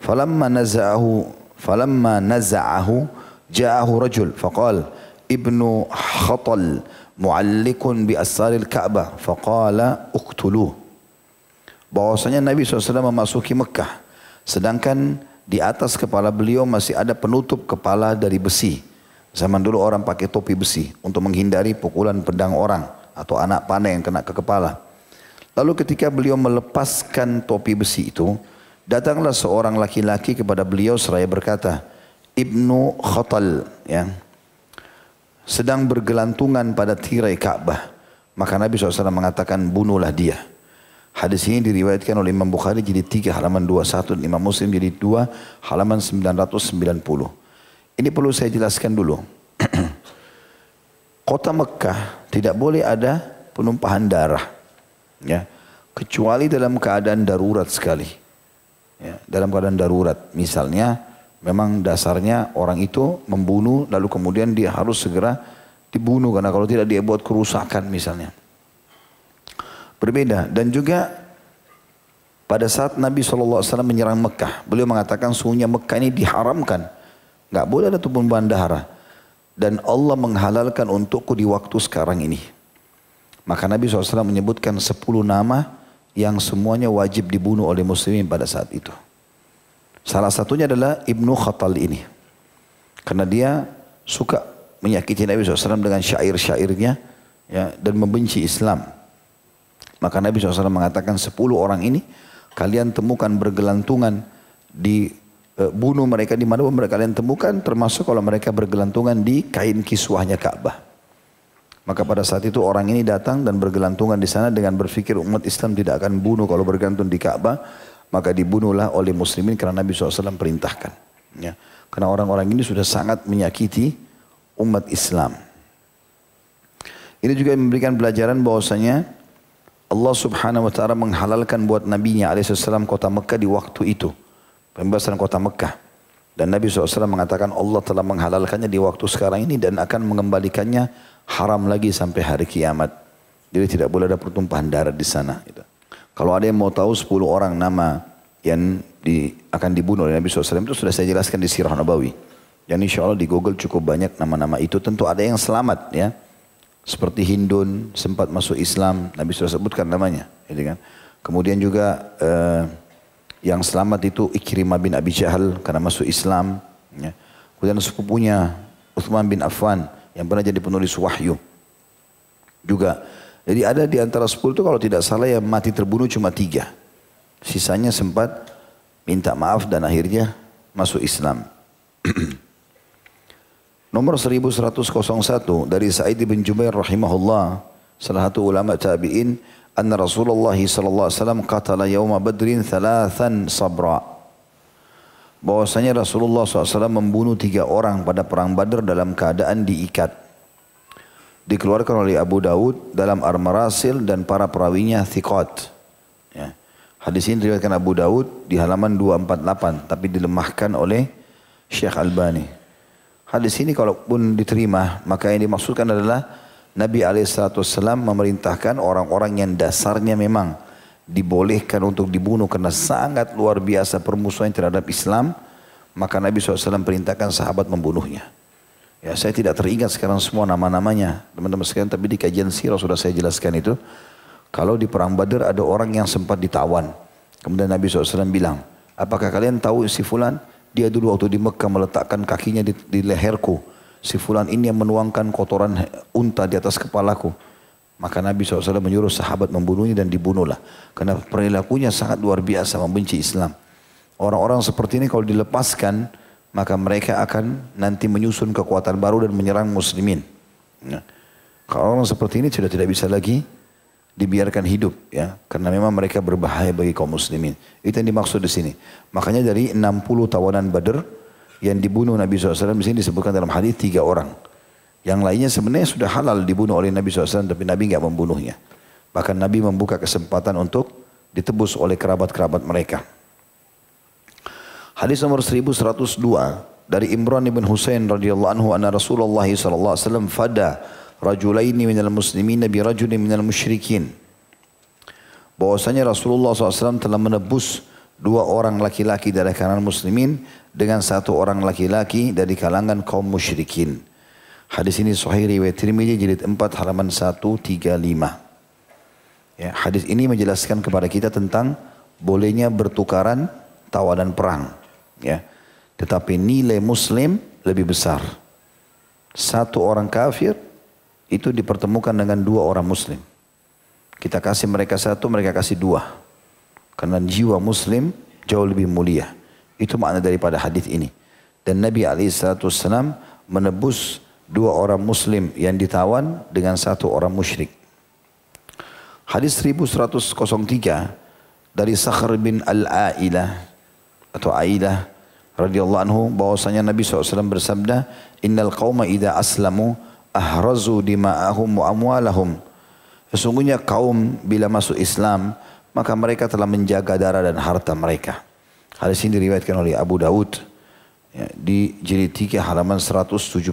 Speaker 1: Falamma naza'ahu falamma naza'ahu ja'ahu rajul faqal ibnu khatal mu'allikun bi asaril Ka'bah faqala uktuluh. Bahwasanya Nabi SAW memasuki Mekah sedangkan di atas kepala beliau masih ada penutup kepala dari besi zaman dulu orang pakai topi besi untuk menghindari pukulan pedang orang atau anak panah yang kena ke kepala Lalu ketika beliau melepaskan topi besi itu, datanglah seorang laki-laki kepada beliau seraya berkata, Ibnu Khatal, ya, sedang bergelantungan pada tirai Ka'bah. Maka Nabi SAW mengatakan, bunuhlah dia. Hadis ini diriwayatkan oleh Imam Bukhari jadi 3 halaman 21, Imam Muslim jadi 2 halaman 990. Ini perlu saya jelaskan dulu. *clears throat* Kota Mekah tidak boleh ada penumpahan darah ya. Kecuali dalam keadaan darurat sekali ya, dalam keadaan darurat. Misalnya memang dasarnya orang itu membunuh lalu kemudian dia harus segera dibunuh. Karena kalau tidak dia buat kerusakan misalnya berbeda dan juga pada saat Nabi SAW menyerang Mekah beliau mengatakan suhunya Mekah ini diharamkan nggak boleh ada tumpah darah dan Allah menghalalkan untukku di waktu sekarang ini maka Nabi SAW menyebutkan 10 nama yang semuanya wajib dibunuh oleh muslimin pada saat itu. Salah satunya adalah Ibnu Khattal ini. Karena dia suka menyakiti Nabi SAW dengan syair-syairnya ya, dan membenci Islam. Maka Nabi SAW mengatakan 10 orang ini kalian temukan bergelantungan di e, bunuh mereka di mana mereka kalian temukan termasuk kalau mereka bergelantungan di kain kiswahnya Ka'bah. Maka pada saat itu orang ini datang dan bergelantungan di sana dengan berpikir umat Islam tidak akan bunuh kalau bergantung di Ka'bah. Maka dibunuhlah oleh muslimin karena Nabi SAW perintahkan. Ya. Karena orang-orang ini sudah sangat menyakiti umat Islam. Ini juga memberikan pelajaran bahwasanya Allah subhanahu wa ta'ala menghalalkan buat nabinya alaihissalam kota Mekah di waktu itu. Pembebasan kota Mekah. Dan Nabi SAW mengatakan Allah telah menghalalkannya di waktu sekarang ini dan akan mengembalikannya haram lagi sampai hari kiamat. Jadi tidak boleh ada pertumpahan darah di sana. Gitu. Kalau ada yang mau tahu 10 orang nama yang di, akan dibunuh oleh Nabi SAW itu sudah saya jelaskan di Sirah Nabawi. Dan insya Allah di Google cukup banyak nama-nama itu. Tentu ada yang selamat ya. Seperti Hindun sempat masuk Islam. Nabi sudah sebutkan namanya. Gitu kan. Kemudian juga eh, yang selamat itu Ikrimah bin Abi Jahal karena masuk Islam. Ya. Kemudian sepupunya Uthman bin Affan yang pernah jadi penulis wahyu. Juga. Jadi ada di antara sepuluh itu kalau tidak salah yang mati terbunuh cuma tiga. Sisanya sempat minta maaf dan akhirnya masuk Islam. *clears throat* Nomor 1101 dari Sa'id bin Jubair rahimahullah, salah satu ulama tabi'in, anna Rasulullah sallallahu alaihi wasallam qatala yawma Badrin thalathan sabra bahwasanya Rasulullah SAW membunuh tiga orang pada perang Badr dalam keadaan diikat. Dikeluarkan oleh Abu Daud dalam Ar-Marasil dan para perawinya Thiqat. Ya. Hadis ini diriwayatkan Abu Daud di halaman 248 tapi dilemahkan oleh Syekh Albani. Hadis ini kalaupun diterima maka yang dimaksudkan adalah Nabi SAW memerintahkan orang-orang yang dasarnya memang dibolehkan untuk dibunuh karena sangat luar biasa permusuhan terhadap Islam, maka Nabi SAW perintahkan sahabat membunuhnya. Ya, saya tidak teringat sekarang semua nama-namanya, teman-teman sekalian, tapi di kajian sirah sudah saya jelaskan itu. Kalau di perang Badar ada orang yang sempat ditawan. Kemudian Nabi SAW bilang, apakah kalian tahu si Fulan? Dia dulu waktu di Mekah meletakkan kakinya di, di leherku. Si Fulan ini yang menuangkan kotoran unta di atas kepalaku. Maka Nabi SAW menyuruh sahabat membunuhnya dan dibunuhlah. Karena perilakunya sangat luar biasa membenci Islam. Orang-orang seperti ini kalau dilepaskan, maka mereka akan nanti menyusun kekuatan baru dan menyerang muslimin. Ya. Kalau orang seperti ini sudah tidak bisa lagi dibiarkan hidup ya karena memang mereka berbahaya bagi kaum muslimin. Itu yang dimaksud di sini. Makanya dari 60 tawanan Badr yang dibunuh Nabi SAW di sini disebutkan dalam hadis tiga orang. Yang lainnya sebenarnya sudah halal dibunuh oleh Nabi SAW tapi Nabi nggak membunuhnya. Bahkan Nabi membuka kesempatan untuk ditebus oleh kerabat-kerabat mereka. Hadis nomor 1102 dari Imran bin Husain radhiyallahu anhu anna Rasulullah sallallahu alaihi fada rajulaini minal muslimin bi rajulin minal musyrikin. Bahwasanya Rasulullah SAW telah menebus dua orang laki-laki dari kalangan muslimin dengan satu orang laki-laki dari kalangan kaum musyrikin. Hadis ini sahih riwayat Tirmidzi jilid 4 halaman 135. Ya, hadis ini menjelaskan kepada kita tentang bolehnya bertukaran tawanan perang ya. Tetapi nilai muslim lebih besar. Satu orang kafir itu dipertemukan dengan dua orang muslim. Kita kasih mereka satu, mereka kasih dua. Karena jiwa muslim jauh lebih mulia. Itu makna daripada hadis ini. Dan Nabi SAW menebus dua orang muslim yang ditawan dengan satu orang musyrik. Hadis 1103 dari Sakhr bin Al-Ailah atau Aidah radhiyallahu anhu bahwasanya Nabi SAW bersabda innal qauma idza aslamu ahrazu dima'ahum wa amwalahum. Sesungguhnya kaum bila masuk Islam maka mereka telah menjaga darah dan harta mereka. Hadis ini diriwayatkan oleh Abu Daud ya, di jilid 3 halaman 175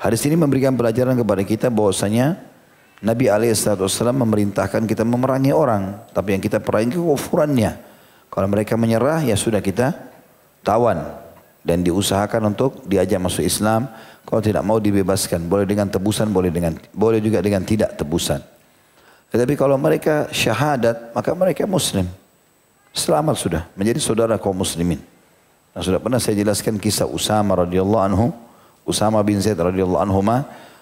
Speaker 1: hadis ini memberikan pelajaran kepada kita bahwasanya Nabi SAW memerintahkan kita memerangi orang tapi yang kita perangi kekufurannya. Kalau mereka menyerah ya sudah kita tawan dan diusahakan untuk diajak masuk Islam. Kalau tidak mau dibebaskan, boleh dengan tebusan, boleh dengan boleh juga dengan tidak tebusan. Tetapi kalau mereka syahadat, maka mereka muslim. Selamat sudah menjadi saudara kaum muslimin. Nah, sudah pernah saya jelaskan kisah Usama radhiyallahu anhu, Usama bin Zaid radhiyallahu anhu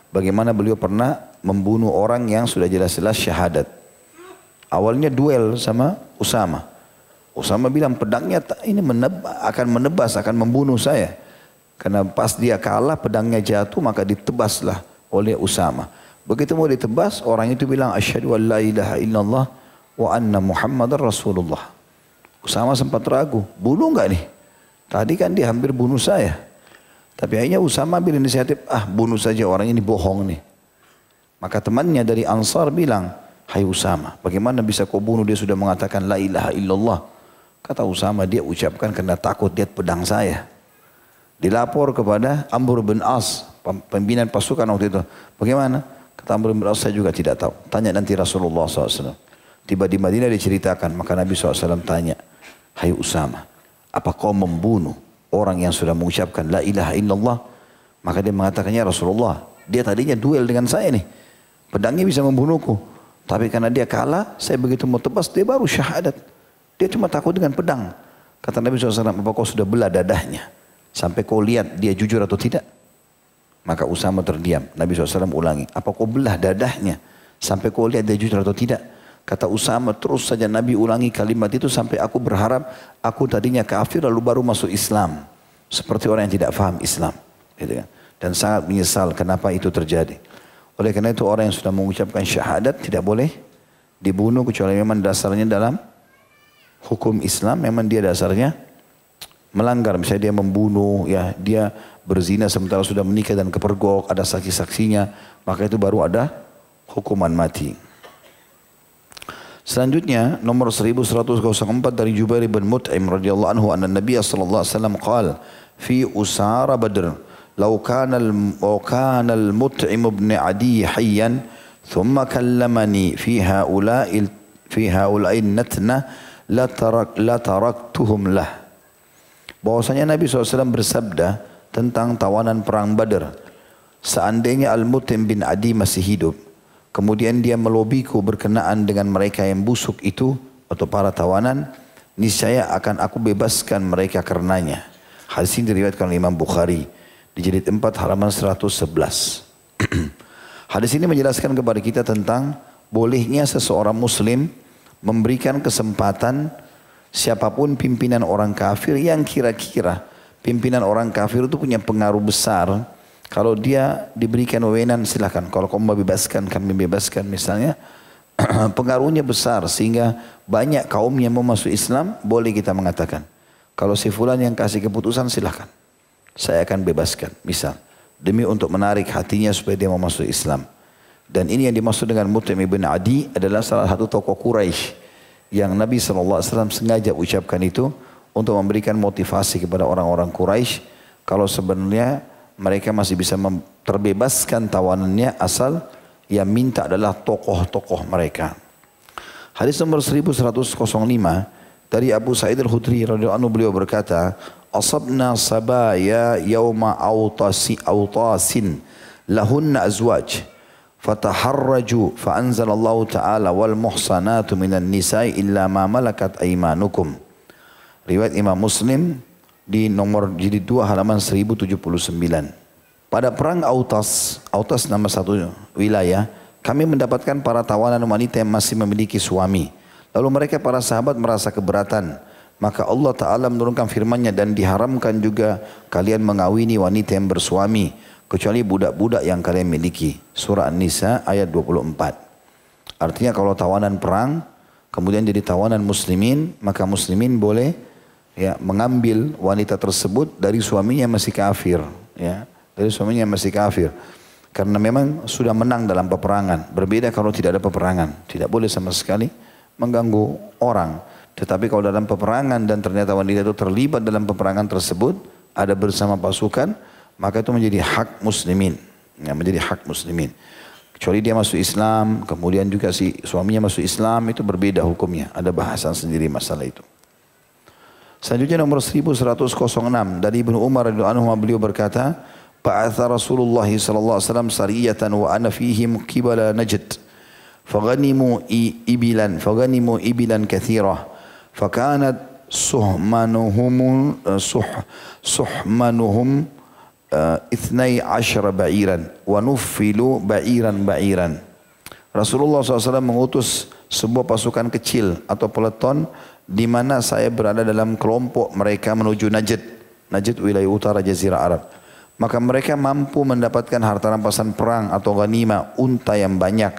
Speaker 1: bagaimana beliau pernah membunuh orang yang sudah jelas-jelas syahadat. Awalnya duel sama Usama. Usama bilang pedangnya ini akan menebas, akan membunuh saya. Karena pas dia kalah pedangnya jatuh maka ditebaslah oleh Usama. Begitu mau ditebas orang itu bilang asyhadu an la ilaha illallah wa anna muhammadar rasulullah. Usama sempat ragu, bunuh enggak nih? Tadi kan dia hampir bunuh saya. Tapi akhirnya Usama ambil inisiatif, ah bunuh saja orang ini bohong nih. Maka temannya dari Ansar bilang, Hai Usama, bagaimana bisa kau bunuh dia sudah mengatakan la ilaha illallah. Kata Usama dia ucapkan karena takut lihat pedang saya. Dilapor kepada Amr bin As, pimpinan pasukan waktu itu. Bagaimana? Kata Amr bin As saya juga tidak tahu. Tanya nanti Rasulullah SAW. Tiba di Madinah diceritakan, maka Nabi SAW tanya, Hai Usama, apa kau membunuh orang yang sudah mengucapkan La ilaha illallah? Maka dia mengatakannya Rasulullah, dia tadinya duel dengan saya nih. Pedangnya bisa membunuhku. Tapi karena dia kalah, saya begitu mau tebas, dia baru syahadat. Dia cuma takut dengan pedang. Kata Nabi SAW, apa kau sudah belah dadahnya? Sampai kau lihat dia jujur atau tidak? Maka Usama terdiam. Nabi SAW ulangi, apa kau belah dadahnya? Sampai kau lihat dia jujur atau tidak? Kata Usama, terus saja Nabi ulangi kalimat itu sampai aku berharap aku tadinya kafir lalu baru masuk Islam. Seperti orang yang tidak faham Islam. Gitu kan? Dan sangat menyesal kenapa itu terjadi. Oleh karena itu orang yang sudah mengucapkan syahadat tidak boleh dibunuh kecuali memang dasarnya dalam hukum Islam memang dia dasarnya melanggar. Misalnya dia membunuh, ya dia berzina sementara sudah menikah dan kepergok, ada saksi-saksinya, maka itu baru ada hukuman mati. Selanjutnya nomor 1104 dari Jubair bin Mut'im radhiyallahu anhu anna Nabi sallallahu alaihi wasallam qala fi usara badr law kana law kana al-mut'im ibn adi hayyan thumma kallamani fi haula'i fi haula'i natna la tarak la taraktuhum lah. Bahwasanya Nabi SAW bersabda tentang tawanan perang Badar. Seandainya Al-Mutim bin Adi masih hidup, kemudian dia melobiku berkenaan dengan mereka yang busuk itu atau para tawanan, niscaya akan aku bebaskan mereka karenanya. Hadis ini diriwayatkan oleh Imam Bukhari di jilid 4 halaman 111. *clears throat* Hadis ini menjelaskan kepada kita tentang bolehnya seseorang muslim memberikan kesempatan siapa pun pimpinan orang kafir yang kira-kira pimpinan orang kafir itu punya pengaruh besar Kalau dia diberikan wewenang silakan. Kalau kamu bebaskan, kami bebaskan misalnya. *clears throat* pengaruhnya besar sehingga banyak kaum yang mau masuk Islam boleh kita mengatakan. Kalau si fulan yang kasih keputusan silakan. Saya akan bebaskan. Misal. Demi untuk menarik hatinya supaya dia mau masuk Islam. Dan ini yang dimaksud dengan Mutim ibn Adi adalah salah satu tokoh Quraisy yang Nabi SAW sengaja ucapkan itu untuk memberikan motivasi kepada orang-orang Quraisy kalau sebenarnya mereka masih bisa terbebaskan tawanannya asal yang minta adalah tokoh-tokoh mereka. Hadis nomor 1105 dari Abu Sa'id al-Khudri radhiyallahu anhu beliau berkata, "Asabna sabaya yauma autasi autasin lahunna azwaj." Fataharraju fa anzalallahu ta'ala wal muhsanatu minan nisa'i illa ma malakat aymanukum. Riwayat Imam Muslim di nomor jilid 2 halaman 1079. Pada perang Autas, Autas nama satu wilayah, kami mendapatkan para tawanan wanita yang masih memiliki suami. Lalu mereka para sahabat merasa keberatan. Maka Allah Ta'ala menurunkan firmannya dan diharamkan juga kalian mengawini wanita yang bersuami. Kecuali budak-budak yang kalian miliki. Surah An-Nisa ayat 24. Artinya kalau tawanan perang, kemudian jadi tawanan muslimin, maka muslimin boleh ya mengambil wanita tersebut dari suaminya yang masih kafir ya. Dari suaminya yang masih kafir. Karena memang sudah menang dalam peperangan. Berbeda kalau tidak ada peperangan. Tidak boleh sama sekali mengganggu orang. Tetapi kalau dalam peperangan dan ternyata wanita itu terlibat dalam peperangan tersebut ada bersama pasukan maka itu menjadi hak muslimin ya, menjadi hak muslimin kecuali dia masuk Islam kemudian juga si suaminya masuk Islam itu berbeda hukumnya ada bahasan sendiri masalah itu Selanjutnya nomor 1106 dari Ibnu Umar radhiyallahu anhu beliau berkata, "Ba'atha Rasulullah sallallahu alaihi wasallam sariyatan wa ana fihim qibala Najd. Faghanimu ibilan, faghanimu ibilan kathirah. Fakanat suhmanuhum suh suhmanuhum ithnai ashara ba'iran wa nuffilu ba'iran ba'iran." Rasulullah SAW mengutus sebuah pasukan kecil atau peleton di mana saya berada dalam kelompok mereka menuju Najd. Najd wilayah utara Jazirah Arab. Maka mereka mampu mendapatkan harta rampasan perang atau ghanima unta yang banyak.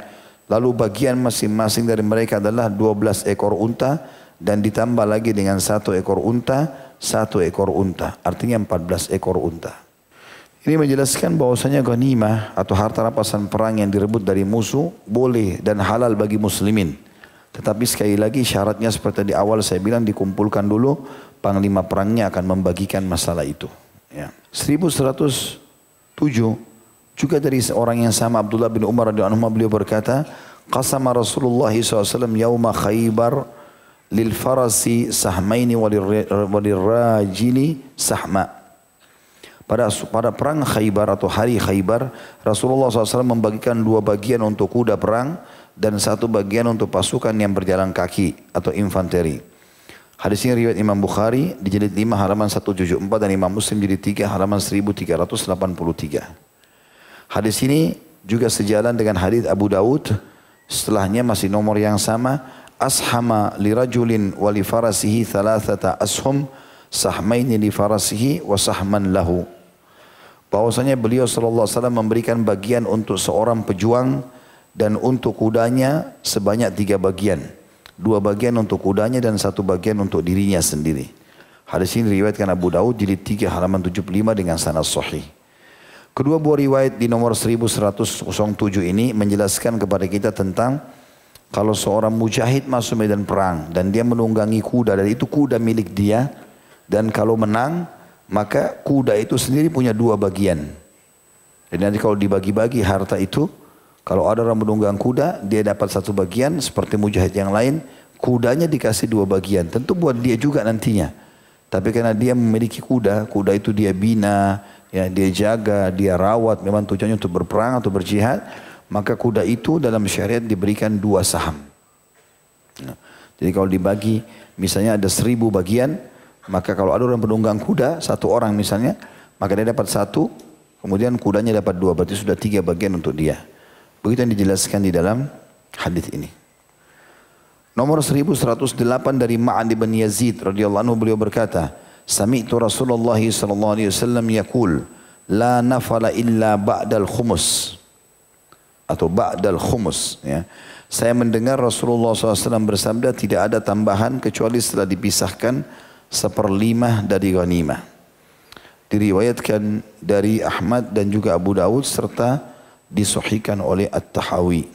Speaker 1: Lalu bagian masing-masing dari mereka adalah 12 ekor unta dan ditambah lagi dengan satu ekor unta, satu ekor unta. Artinya 14 ekor unta. Ini menjelaskan bahwasanya ghanimah atau harta rampasan perang yang direbut dari musuh boleh dan halal bagi muslimin. Tetapi sekali lagi syaratnya seperti di awal saya bilang dikumpulkan dulu panglima perangnya akan membagikan masalah itu. Ya. 1107 juga dari seorang yang sama Abdullah bin Umar radhiyallahu anhu beliau berkata, "Qasama Rasulullah SAW yauma Khaybar lil farasi sahmaini walirrajili sahma." Pada pada perang Khaybar atau hari Khaybar, Rasulullah SAW membagikan dua bagian untuk kuda perang dan satu bagian untuk pasukan yang berjalan kaki atau infanteri. Hadis ini riwayat Imam Bukhari di jilid 5 halaman 174 dan Imam Muslim jilid 3 halaman 1383. Hadis ini juga sejalan dengan hadis Abu Daud setelahnya masih nomor yang sama ashama lirajulin wali farasihi thalathata ashum sahmaini li farasihi wa sahman lahu bahwasanya beliau sallallahu alaihi wasallam memberikan bagian untuk seorang pejuang dan untuk kudanya sebanyak tiga bagian. Dua bagian untuk kudanya dan satu bagian untuk dirinya sendiri. Hadis ini riwayatkan Abu Daud jilid 3 halaman 75 dengan sanad sahih. Kedua buah riwayat di nomor 1107 ini menjelaskan kepada kita tentang kalau seorang mujahid masuk medan perang dan dia menunggangi kuda dan itu kuda milik dia dan kalau menang maka kuda itu sendiri punya dua bagian. Dan nanti kalau dibagi-bagi harta itu kalau ada orang menunggang kuda, dia dapat satu bagian seperti mujahid yang lain, kudanya dikasih dua bagian. Tentu buat dia juga nantinya. Tapi karena dia memiliki kuda, kuda itu dia bina, ya dia jaga, dia rawat, memang tujuannya untuk berperang atau berjihad, maka kuda itu dalam syariat diberikan dua saham. Nah, jadi kalau dibagi, misalnya ada seribu bagian, maka kalau ada orang penunggang kuda, satu orang misalnya, maka dia dapat satu, kemudian kudanya dapat dua, berarti sudah tiga bagian untuk dia. Begitu yang dijelaskan di dalam hadis ini. Nomor 1108 dari Ma'an bin Yazid radhiyallahu anhu beliau berkata, "Sami'tu Rasulullah sallallahu alaihi wasallam yaqul, la nafala illa ba'dal khumus atau ba'dal khumus ya. Saya mendengar Rasulullah SAW bersabda tidak ada tambahan kecuali setelah dipisahkan seperlima dari ghanimah. Diriwayatkan dari Ahmad dan juga Abu Dawud serta disohikan oleh At-Tahawi.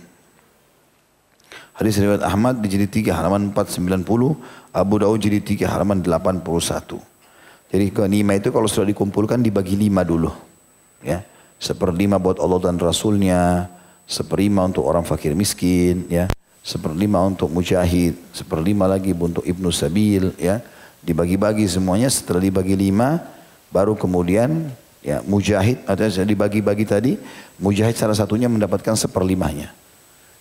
Speaker 1: Hadis riwayat Ahmad di jilid 3 halaman 490, Abu Dawud jilid 3 halaman 81. Jadi ghanimah itu kalau sudah dikumpulkan dibagi lima dulu. Ya. Seperlima buat Allah dan Rasulnya, seperlima untuk orang fakir miskin, ya, seperlima untuk mujahid, seperlima lagi untuk ibnu sabil, ya, dibagi-bagi semuanya. Setelah dibagi lima, baru kemudian ya mujahid atau dibagi-bagi tadi, mujahid salah satunya mendapatkan seperlimanya.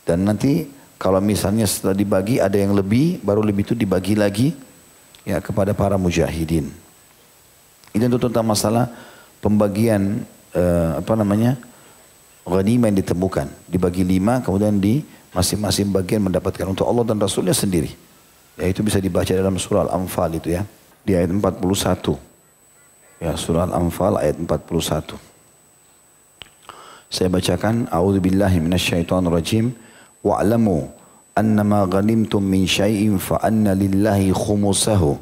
Speaker 1: Dan nanti kalau misalnya setelah dibagi ada yang lebih, baru lebih itu dibagi lagi ya kepada para mujahidin. Ini tentang masalah pembagian eh, apa namanya ghanimah yang ditemukan. Dibagi lima, kemudian di masing-masing bagian mendapatkan untuk Allah dan Rasulnya sendiri. Ya itu bisa dibaca dalam surah Al-Anfal itu ya. Di ayat 41. Ya surah Al-Anfal ayat 41. Saya bacakan. A'udhu billahi minasyaitan rajim. Wa'lamu annama ghanimtum min syai'in fa'anna lillahi khumusahu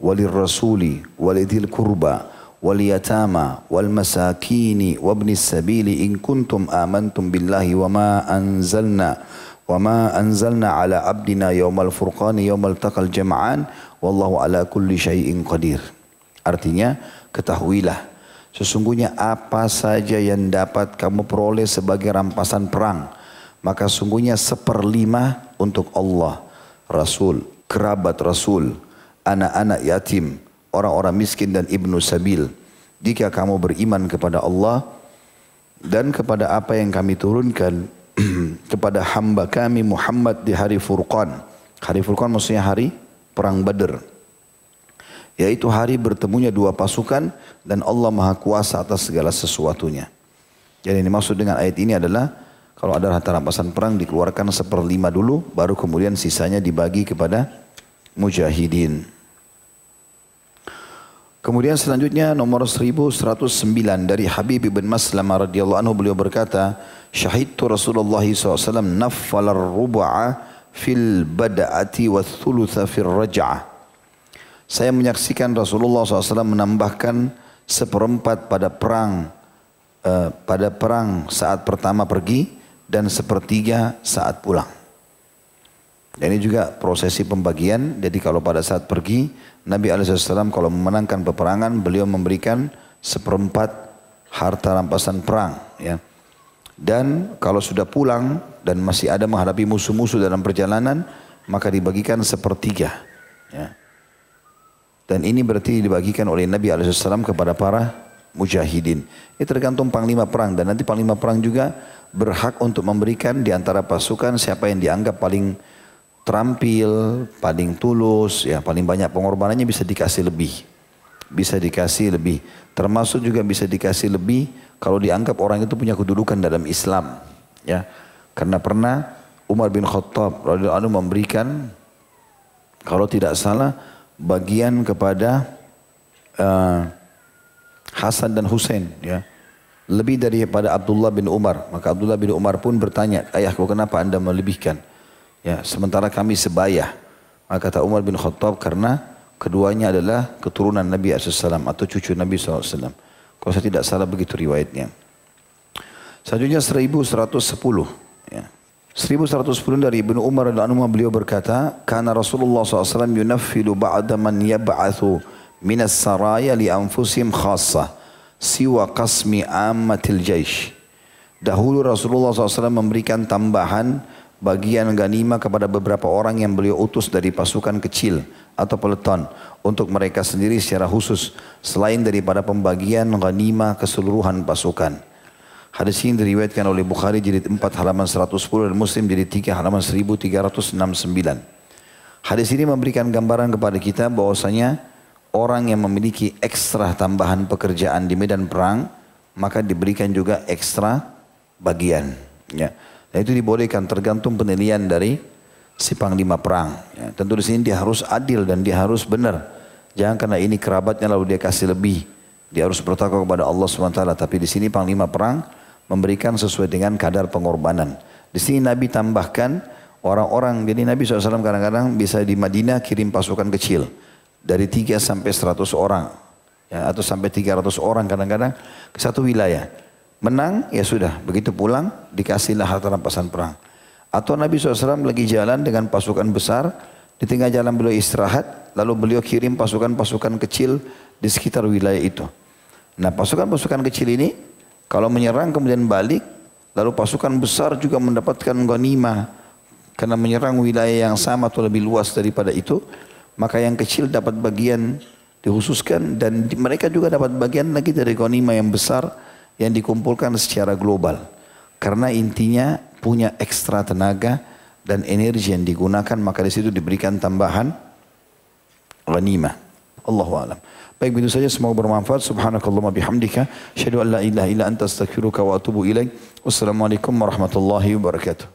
Speaker 1: walirrasuli walidhil kurba واليتامى والمساكين وابن السبيل إن كنتم آمنتم بالله وما أنزلنا Wa ma anzalna ala abdina yaumal furqani yaumal takal jama'an wallahu ala kulli syai'in qadir. Artinya ketahuilah sesungguhnya apa saja yang dapat kamu peroleh sebagai rampasan perang maka sungguhnya seperlima untuk Allah, Rasul, kerabat Rasul, anak-anak yatim, orang-orang miskin dan ibnu sabil. Jika kamu beriman kepada Allah dan kepada apa yang kami turunkan, kepada hamba kami Muhammad di hari Furqan. Hari Furqan maksudnya hari perang Badr. Yaitu hari bertemunya dua pasukan dan Allah Maha Kuasa atas segala sesuatunya. Jadi ini maksud dengan ayat ini adalah kalau ada harta rampasan perang dikeluarkan seperlima dulu baru kemudian sisanya dibagi kepada mujahidin. Kemudian selanjutnya nomor 1109 dari Habib bin Maslamah radhiyallahu anhu beliau berkata, "Syahidtu Rasulullah SAW naffal ar-rub'a fil bada'ati wa thulutha fil raj'ah." Saya menyaksikan Rasulullah SAW menambahkan seperempat pada perang uh, pada perang saat pertama pergi dan sepertiga saat pulang. Dan ini juga prosesi pembagian. Jadi kalau pada saat pergi, Nabi Alaihissalam kalau memenangkan peperangan, beliau memberikan seperempat harta rampasan perang. Ya. Dan kalau sudah pulang dan masih ada menghadapi musuh-musuh dalam perjalanan, maka dibagikan sepertiga. Ya. Dan ini berarti dibagikan oleh Nabi Alaihissalam kepada para mujahidin. Ini tergantung panglima perang dan nanti panglima perang juga berhak untuk memberikan di antara pasukan siapa yang dianggap paling terampil, paling tulus, ya paling banyak pengorbanannya bisa dikasih lebih. Bisa dikasih lebih. Termasuk juga bisa dikasih lebih kalau dianggap orang itu punya kedudukan dalam Islam. Ya, karena pernah Umar bin Khattab radhiyallahu anhu memberikan kalau tidak salah bagian kepada uh, Hasan dan Hussein ya lebih daripada Abdullah bin Umar maka Abdullah bin Umar pun bertanya ayahku kenapa anda melebihkan Ya, sementara kami sebaya. Maka kata Umar bin Khattab karena keduanya adalah keturunan Nabi SAW atau cucu Nabi SAW. Kalau saya tidak salah begitu riwayatnya. Selanjutnya 1110. Ya. 1110 dari Ibnu Umar dan Anumah beliau berkata, Karena Rasulullah SAW yunaffilu ba'da man yab'athu minas saraya li anfusim khassa siwa qasmi ammatil jaish. Dahulu Rasulullah SAW memberikan tambahan bagian ganima kepada beberapa orang yang beliau utus dari pasukan kecil atau peleton untuk mereka sendiri secara khusus selain daripada pembagian ganima keseluruhan pasukan. Hadis ini diriwayatkan oleh Bukhari jilid 4 halaman 110 dan Muslim jilid 3 halaman 1369. Hadis ini memberikan gambaran kepada kita bahwasanya orang yang memiliki ekstra tambahan pekerjaan di medan perang maka diberikan juga ekstra bagian. Ya. Dan itu dibolehkan tergantung penilaian dari si panglima perang. Ya, tentu di sini dia harus adil dan dia harus benar. Jangan karena ini kerabatnya lalu dia kasih lebih. Dia harus bertakwa kepada Allah SWT. Tapi di sini panglima perang memberikan sesuai dengan kadar pengorbanan. Di sini Nabi tambahkan orang-orang. Jadi Nabi SAW kadang-kadang bisa di Madinah kirim pasukan kecil. Dari 3 sampai 100 orang. Ya, atau sampai 300 orang kadang-kadang ke satu wilayah. Menang, ya sudah. Begitu pulang, dikasihlah harta rampasan perang. Atau Nabi SAW lagi jalan dengan pasukan besar, di tengah jalan beliau istirahat, lalu beliau kirim pasukan-pasukan kecil di sekitar wilayah itu. Nah pasukan-pasukan kecil ini, kalau menyerang kemudian balik, lalu pasukan besar juga mendapatkan ghanimah, karena menyerang wilayah yang sama atau lebih luas daripada itu, maka yang kecil dapat bagian dikhususkan dan mereka juga dapat bagian lagi dari ghanimah yang besar yang dikumpulkan secara global. Karena intinya punya ekstra tenaga dan energi yang digunakan maka di situ diberikan tambahan ghanimah. Allahu a'lam. Baik begitu saja semoga bermanfaat. Subhanakallahumma bihamdika asyhadu an la ilaha illa anta astaghfiruka wa atubu ilaik. Wassalamualaikum warahmatullahi wabarakatuh.